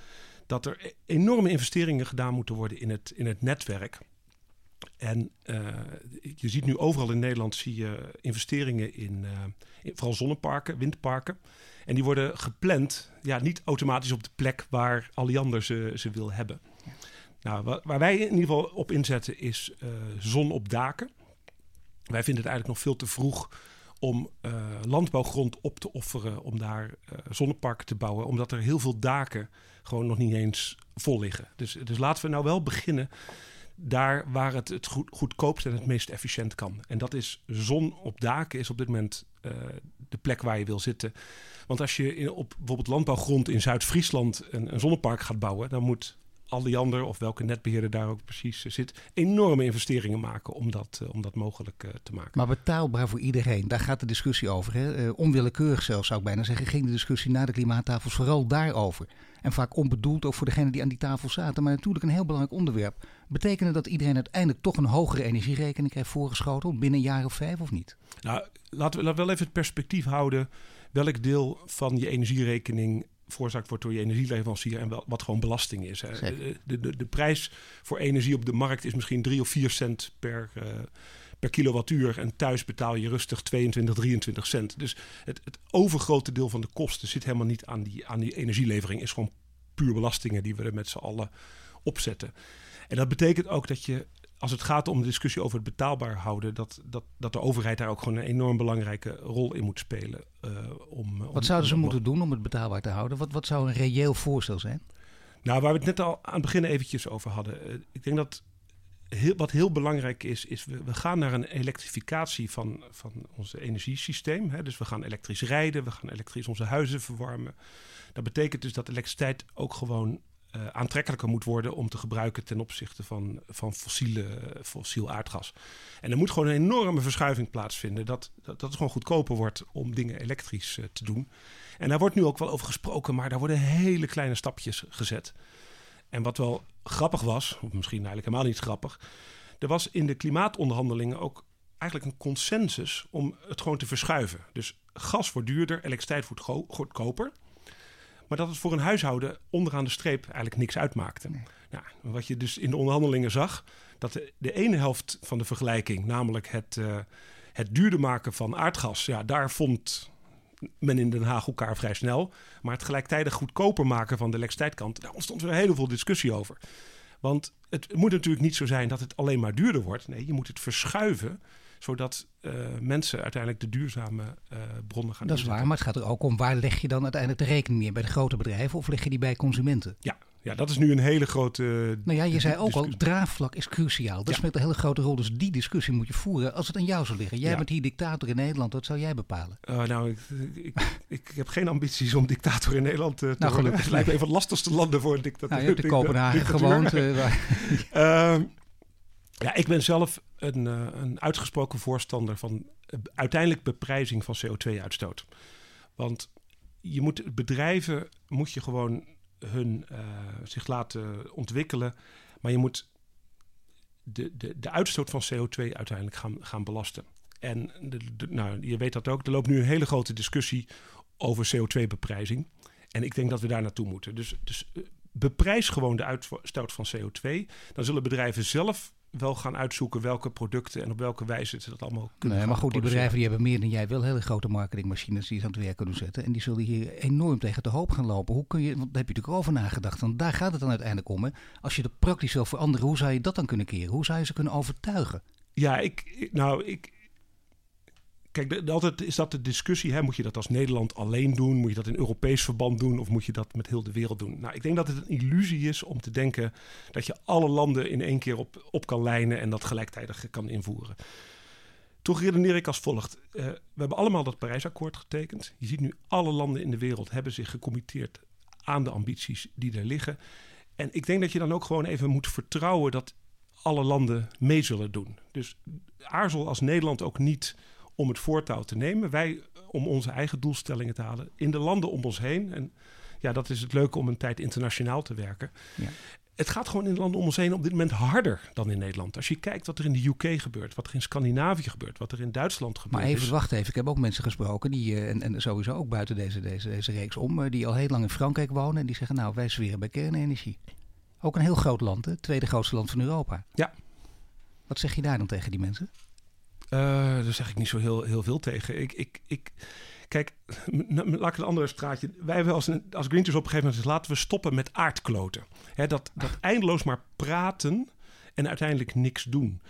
dat er enorme investeringen gedaan moeten worden in het, in het netwerk. En uh, je ziet nu overal in Nederland zie je investeringen in, uh, in, vooral zonneparken, windparken. En die worden gepland, ja, niet automatisch op de plek waar Alliander ze, ze wil hebben. Nou, waar, wij in ieder geval op inzetten is uh, zon op daken. Wij vinden het eigenlijk nog veel te vroeg om landbouwgrond op te offeren om daar zonneparken te bouwen, omdat er heel veel daken gewoon nog niet eens vol liggen. Dus, dus laten we nou wel beginnen daar waar het het goed, goedkoopst en het meest efficiënt kan. En dat is zon op daken is op dit moment uh, de plek waar je wil zitten. Want als je in, op bijvoorbeeld landbouwgrond in Zuid-Friesland een, een zonnepark gaat bouwen, dan moet Alliander of welke netbeheerder daar ook precies zit, enorme investeringen maken om dat, uh, om dat mogelijk uh, te maken. Maar betaalbaar voor iedereen, daar gaat de discussie over. Hè? Onwillekeurig zelfs zou ik bijna zeggen, ging de discussie na de klimaattafels vooral daarover. En vaak onbedoeld ook voor degenen die aan die tafel zaten. Maar natuurlijk een heel belangrijk onderwerp. Betekende dat iedereen uiteindelijk toch een hogere energierekening krijgt voorgeschoteld binnen een jaar of vijf of niet? Nou, laten we, laten we wel even het perspectief houden. Welk deel van je energierekening veroorzaakt wordt door je energieleverancier en wel, wat gewoon belasting is. De, de, de, de, prijs voor energie op de markt is misschien 3 of 4 cent per, uh, per kilowattuur. En thuis betaal je rustig 22, 23 cent. Dus het, het overgrote deel van de kosten zit helemaal niet aan die, aan die energielevering. Is gewoon puur belastingen die we er met z'n allen opzetten. En dat betekent ook dat je, als het gaat om de discussie over het betaalbaar houden, dat, dat, dat de overheid daar ook gewoon een enorm belangrijke rol in moet spelen. Uh, om, wat zouden ze om, moeten doen om het betaalbaar te houden? Wat, wat zou een reëel voorstel zijn? Nou, waar we het net al aan het begin eventjes over hadden. Uh, ik denk dat heel, wat heel belangrijk is, is we, we gaan naar een elektrificatie van, van ons energiesysteem. Hè. Dus we gaan elektrisch rijden, we gaan elektrisch onze huizen verwarmen. Dat betekent dus dat elektriciteit ook gewoon uh, aantrekkelijker moet worden om te gebruiken ten opzichte van, van fossiele, fossiel aardgas. En er moet gewoon een enorme verschuiving plaatsvinden. Dat, dat, het gewoon goedkoper wordt om dingen elektrisch uh, te doen. En daar wordt nu ook wel over gesproken, maar daar worden hele kleine stapjes gezet. En wat wel grappig was, of misschien eigenlijk helemaal niet grappig. Er was in de klimaatonderhandelingen ook eigenlijk een consensus om het gewoon te verschuiven. Dus gas wordt duurder, elektriciteit wordt goedkoper. Maar dat het voor een huishouden onderaan de streep eigenlijk niks uitmaakte. Nee. Nou, wat je dus in de onderhandelingen zag, dat de, de ene helft van de vergelijking, namelijk het, uh, het duurder maken van aardgas, ja, daar vond men in Den Haag elkaar vrij snel. Maar het gelijktijdig goedkoper maken van de elektriciteitkant, daar ontstond weer heel veel discussie over. Want het moet natuurlijk niet zo zijn dat het alleen maar duurder wordt. Nee, je moet het verschuiven zodat uh, mensen uiteindelijk de duurzame uh, bronnen gaan Dat is waar, maar het gaat er ook om waar leg je dan uiteindelijk de rekening meer? Bij de grote bedrijven of leg je die bij consumenten? Ja, ja dat is nu een hele grote. Nou ja, je zei ook al, draagvlak is cruciaal. Dat ja. speelt een hele grote rol. Dus die discussie moet je voeren als het aan jou zou liggen. Jij ja. bent hier dictator in Nederland, wat zou jij bepalen? Uh, nou, ik, ik, ik, heb geen ambities om dictator in Nederland te nou, worden. Het lijkt me een van de lastigste landen voor een dictator. Nou, je hebt de Kopenhagen gewoond. Waar... Ja, ik ben zelf een, uh, een uitgesproken voorstander van uiteindelijk beprijzing van CO2-uitstoot. Want je moet bedrijven moet je gewoon hun, uh, zich laten ontwikkelen, maar je moet de, de, de uitstoot van CO2 uiteindelijk gaan, gaan belasten. En nou, je weet dat ook, er loopt nu een hele grote discussie over CO2-beprijzing. En ik denk dat we daar naartoe moeten. Dus, dus eh, beprijs gewoon de uitstoot van CO2. Dan zullen bedrijven zelf wel gaan uitzoeken welke producten en op welke wijze ze dat allemaal kunnen nee, Maar goed, die bedrijven die hebben meer dan jij wel hele grote marketingmachines die ze aan het werk kunnen zetten. En die zullen hier enorm tegen de hoop gaan lopen. Hoe kun je, want daar heb je natuurlijk over nagedacht. Want daar gaat het dan uiteindelijk om. Hè? Als je het praktisch wil veranderen, hoe zou je dat dan kunnen keren? Hoe zou je ze kunnen overtuigen? Ja, ik, nou, ik, Kijk, altijd is dat de discussie. Hè? Moet je dat als Nederland alleen doen? Moet je dat in Europees verband doen? Of moet je dat met heel de wereld doen? Nou, ik denk dat het een illusie is om te denken dat je alle landen in één keer op, op kan lijnen en dat gelijktijdig kan invoeren. Toch redeneer ik als volgt. Uh, we hebben allemaal dat Parijsakkoord getekend. Je ziet nu alle landen in de wereld hebben zich gecommitteerd aan de ambities die er liggen. En ik denk dat je dan ook gewoon even moet vertrouwen dat alle landen mee zullen doen. Dus aarzel als Nederland ook niet om het voortouw te nemen. Wij om onze eigen doelstellingen te halen in de landen om ons heen. En ja, dat is het leuke om een tijd internationaal te werken. Ja. Het gaat gewoon in de landen om ons heen op dit moment harder dan in Nederland. Als je kijkt wat er in de UK gebeurt, wat er in Scandinavië gebeurt, wat er in Duitsland gebeurt. Maar even, wacht even. Ik heb ook mensen gesproken die, eh, en, en sowieso ook buiten deze, deze, deze reeks om, eh, die al heel lang in Frankrijk wonen. En die zeggen, nou, wij zweren bij kernenergie. Ook een heel groot land, het tweede grootste land van Europa. Ja. Wat zeg je daar dan tegen die mensen? Uh, daar zeg ik niet zo heel, heel veel tegen. Ik, ik, ik, kijk, laat ik een andere straatje. Wij hebben als, als Greenpeace op een gegeven moment laten we stoppen met aardkloten. Hè, dat, dat eindeloos maar praten en uiteindelijk niks doen.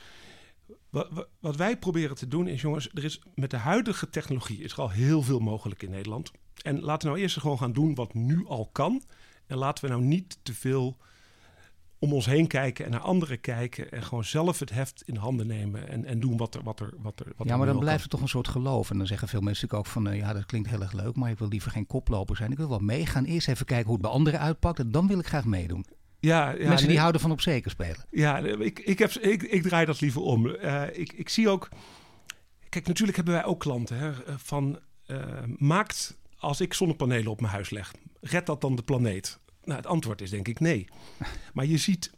Wat, wat, wij proberen te doen is, jongens, er is met de huidige technologie is er al heel veel mogelijk in Nederland. En laten we nou eerst gewoon gaan doen wat nu al kan. En laten we nou niet te veel om ons heen kijken en naar anderen kijken. En gewoon zelf het heft in handen nemen en, en doen wat er. Wat er, wat er wat ja, maar dan blijft het toch een soort geloof. En dan zeggen veel mensen ook van uh, ja, dat klinkt heel erg leuk, maar ik wil liever geen koploper zijn. Ik wil wel meegaan. Eerst even kijken hoe het bij anderen uitpakt. En dan wil ik graag meedoen. Ja, ja, Mensen die houden van op zeker spelen. Ja, ik, ik, heb, ik, ik draai dat liever om. Uh, ik, ik zie ook. Kijk, natuurlijk hebben wij ook klanten hè, van. Uh, maakt als ik zonnepanelen op mijn huis leg, red dat dan de planeet? Nou, het antwoord is denk ik nee. Maar je ziet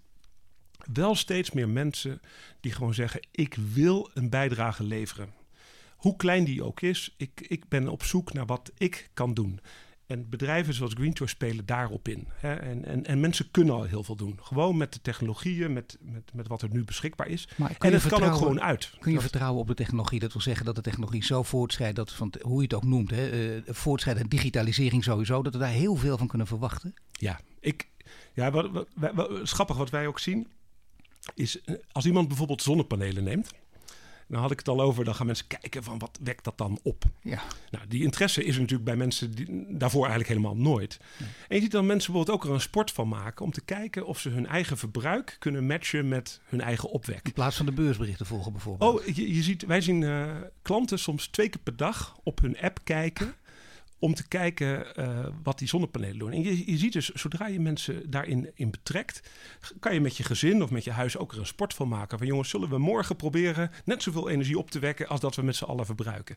wel steeds meer mensen die gewoon zeggen: ik wil een bijdrage leveren. Hoe klein die ook is, ik, ik ben op zoek naar wat ik kan doen. En bedrijven zoals Greenchoice spelen daarop in. Hè? En, en, en mensen kunnen al heel veel doen. Gewoon met de technologieën, met, met, met wat er nu beschikbaar is. en het kan ook gewoon uit. Kun je vertrouwen op de technologie? Dat wil zeggen dat de technologie zo voortschrijdt, dat van, hoe je het ook noemt, hè, uh, voortschrijdt en digitalisering sowieso, dat we daar heel veel van kunnen verwachten? Ja, ik, ja wat, wat, wat, schappig wat wij ook zien, is eh, als iemand bijvoorbeeld zonnepanelen neemt dan had ik het al over, dan gaan mensen kijken van wat wekt dat dan op. Ja. Nou, die interesse is er natuurlijk bij mensen die, daarvoor eigenlijk helemaal nooit. En je ziet dan mensen bijvoorbeeld ook er een sport van maken om te kijken of ze hun eigen verbruik kunnen matchen met hun eigen opwek. In plaats van de beursberichten volgen bijvoorbeeld. Oh, je, je ziet, wij zien uh, klanten soms twee keer per dag op hun app kijken om te kijken uh, wat die zonnepanelen doen. En je, je ziet dus, zodra je mensen daarin in betrekt, kan je met je gezin of met je huis ook er een sport van maken. Van jongens, zullen we morgen proberen net zoveel energie op te wekken als dat we met z'n allen verbruiken.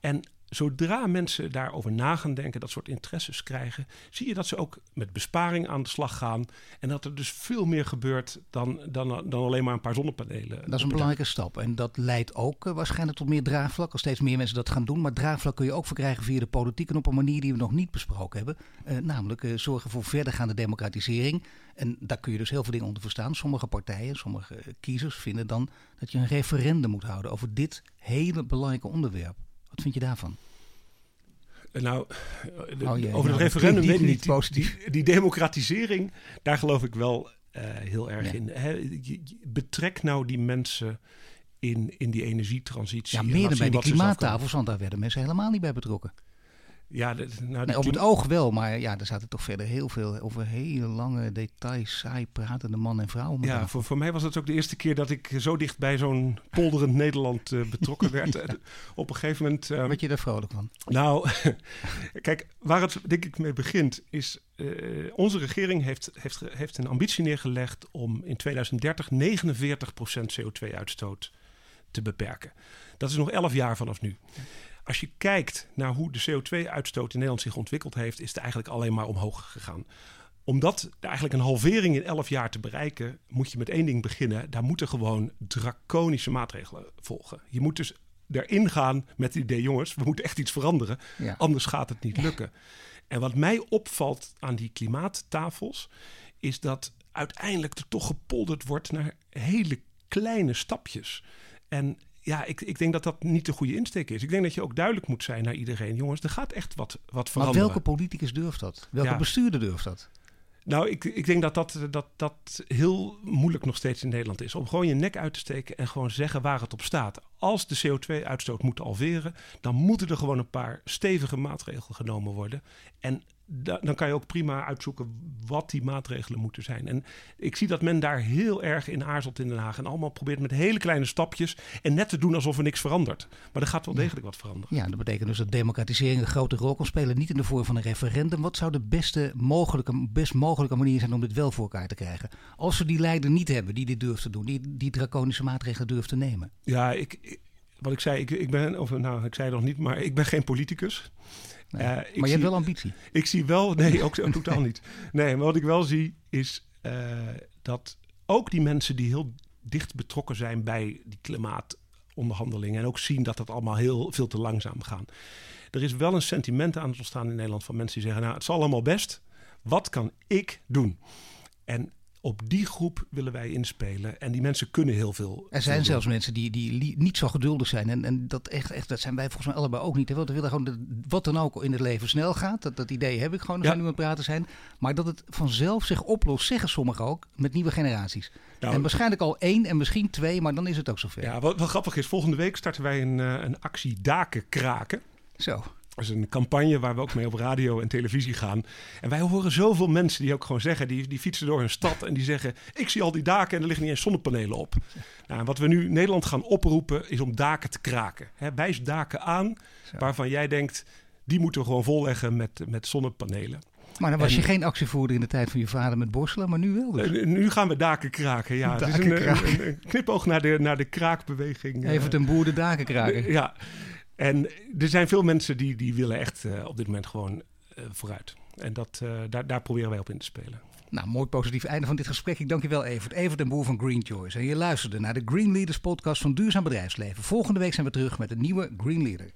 En zodra mensen daarover na gaan denken, dat soort interesses krijgen, zie je dat ze ook met besparing aan de slag gaan. En dat er dus veel meer gebeurt dan, dan, dan alleen maar een paar zonnepanelen. Dat is een belangrijke stap. En dat leidt ook uh, waarschijnlijk tot meer draagvlak. Als steeds meer mensen dat gaan doen. Maar draagvlak kun je ook verkrijgen via de politiek en op een manier die we nog niet besproken hebben. Uh, namelijk uh, zorgen voor verdergaande democratisering. En daar kun je dus heel veel dingen onder verstaan. Sommige partijen, sommige kiezers vinden dan dat je een referendum moet houden over dit hele belangrijke onderwerp. Wat vind je daarvan? Eh, nou, oh, over het referendum weet ik niet. Positief. Die, die, democratisering, daar geloof ik wel uh, heel erg in. betrek nou die mensen in, in die energietransitie. Ja, meer dan bij de klimaattafels, want daar werden mensen helemaal niet bij betrokken. Ja, nou, nee, op het oog wel, maar ja, er zaten toch verder heel veel over hele lange details, saai pratende man en vrouw. Ja, voor, voor mij was het ook de eerste keer dat ik zo dicht bij zo'n polderend Nederland uh, betrokken werd. op een gegeven moment. Uh, je daar vrolijk van? Nou, kijk, waar het denk ik mee begint, is uh, onze regering heeft, heeft, heeft een ambitie neergelegd om in 2030 49% CO2-uitstoot te beperken. Dat is nog 11 jaar vanaf nu. Als je kijkt naar hoe de CO2-uitstoot in Nederland zich ontwikkeld heeft, is het eigenlijk alleen maar omhoog gegaan. om dat eigenlijk een halvering in 11 jaar te bereiken, moet je met één ding beginnen. Daar moeten gewoon draconische maatregelen volgen. Je moet dus erin gaan met het idee, jongens, we moeten echt iets veranderen. Ja. Anders gaat het niet lukken. En wat mij opvalt aan die klimaattafels, is dat uiteindelijk er toch gepolderd wordt naar hele kleine stapjes. En ja, ik, ik denk dat dat niet de goede insteek is. Ik denk dat je ook duidelijk moet zijn naar iedereen. Jongens, er gaat echt wat, wat Maar veranderen. welke politicus durft dat? Welke Ja. bestuurder durft dat? Nou, ik, ik denk dat dat, dat dat heel moeilijk nog steeds in Nederland is. Om gewoon je nek uit te steken en gewoon zeggen waar het op staat. Als de CO2-uitstoot moet halveren, dan moeten er gewoon een paar stevige maatregelen genomen worden. En da- dan kan je ook prima uitzoeken wat die maatregelen moeten zijn. En ik zie dat men daar heel erg in aarzelt in Den Haag. En allemaal probeert met hele kleine stapjes en net te doen alsof er niks verandert. Maar er gaat wel degelijk wat veranderen. Ja, dat betekent dus dat democratisering een grote rol kan spelen. Niet in de vorm van een referendum. Wat zou de beste mogelijke, best mogelijke manier zijn om dit wel voor elkaar te krijgen? Als we die leider niet hebben die dit durft te doen, die, die draconische maatregelen durft te nemen. Ja, ik, ik- wat ik zei, ik, ik ben, of nou, ik zei het nog niet, maar ik ben geen politicus. Nee. Eh, maar je zie- hebt wel ambitie. Ik zie wel, nee, ook zo- totaal niet. Nee, maar wat ik wel zie is eh, dat ook die mensen die heel dicht betrokken zijn bij die klimaatonderhandelingen en ook zien dat dat allemaal heel veel te langzaam gaan. Er is wel een sentiment aan het ontstaan in Nederland van mensen die zeggen, nou, het is allemaal best. Wat kan ik doen? En op die groep willen wij inspelen. En die mensen kunnen heel veel. Er zijn zelfs doen. mensen die, die niet zo geduldig zijn. En, en dat, echt, echt, dat zijn wij volgens mij allebei ook niet. hè. Want we willen gewoon dat wat dan ook in het leven snel gaat. Dat, dat idee heb ik gewoon als Ja. nu het praten zijn. Maar dat het vanzelf zich oplost, zeggen sommigen ook, met nieuwe generaties. Nou, en waarschijnlijk al één en misschien twee, maar dan is het ook zover. Ja, wat, wat grappig is, volgende week starten wij een, eh, een actie Daken Kraken. Zo. Is een campagne waar we ook mee op radio en televisie gaan. En wij horen zoveel mensen die ook gewoon zeggen, die, die fietsen door hun stad en die zeggen, ik zie al die daken en er liggen niet eens zonnepanelen op. Nou, en wat we nu in Nederland gaan oproepen is om daken te kraken. Hè, wijs daken aan waarvan jij denkt, die moeten we gewoon volleggen met, met zonnepanelen. Maar dan was En- je geen actievoerder in de tijd van je vader met borstelen, maar nu wel dus. En nu gaan we daken kraken. Ja, het is Daken een, een, een, een knipoog naar de, naar de kraakbeweging. eh, Even ten boer de daken kraken. Ja, en er zijn veel mensen die, die willen echt eh, op dit moment gewoon eh, vooruit. En dat, eh, daar, daar proberen wij op in te spelen. Nou, mooi positief einde van dit gesprek. Ik dank je wel, Evert. Evert den Boer van Green Choice. En je luisterde naar de Green Leaders podcast van Duurzaam Bedrijfsleven. Volgende week zijn we terug met een nieuwe Green Leader.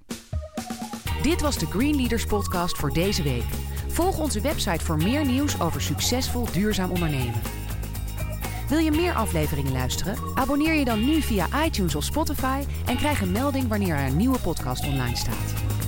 Dit was de Green Leaders podcast voor deze week. Volg onze website voor meer nieuws over succesvol duurzaam ondernemen. Wil je meer afleveringen luisteren? Abonneer je dan nu via iTunes of Spotify en krijg een melding wanneer er een nieuwe podcast online staat.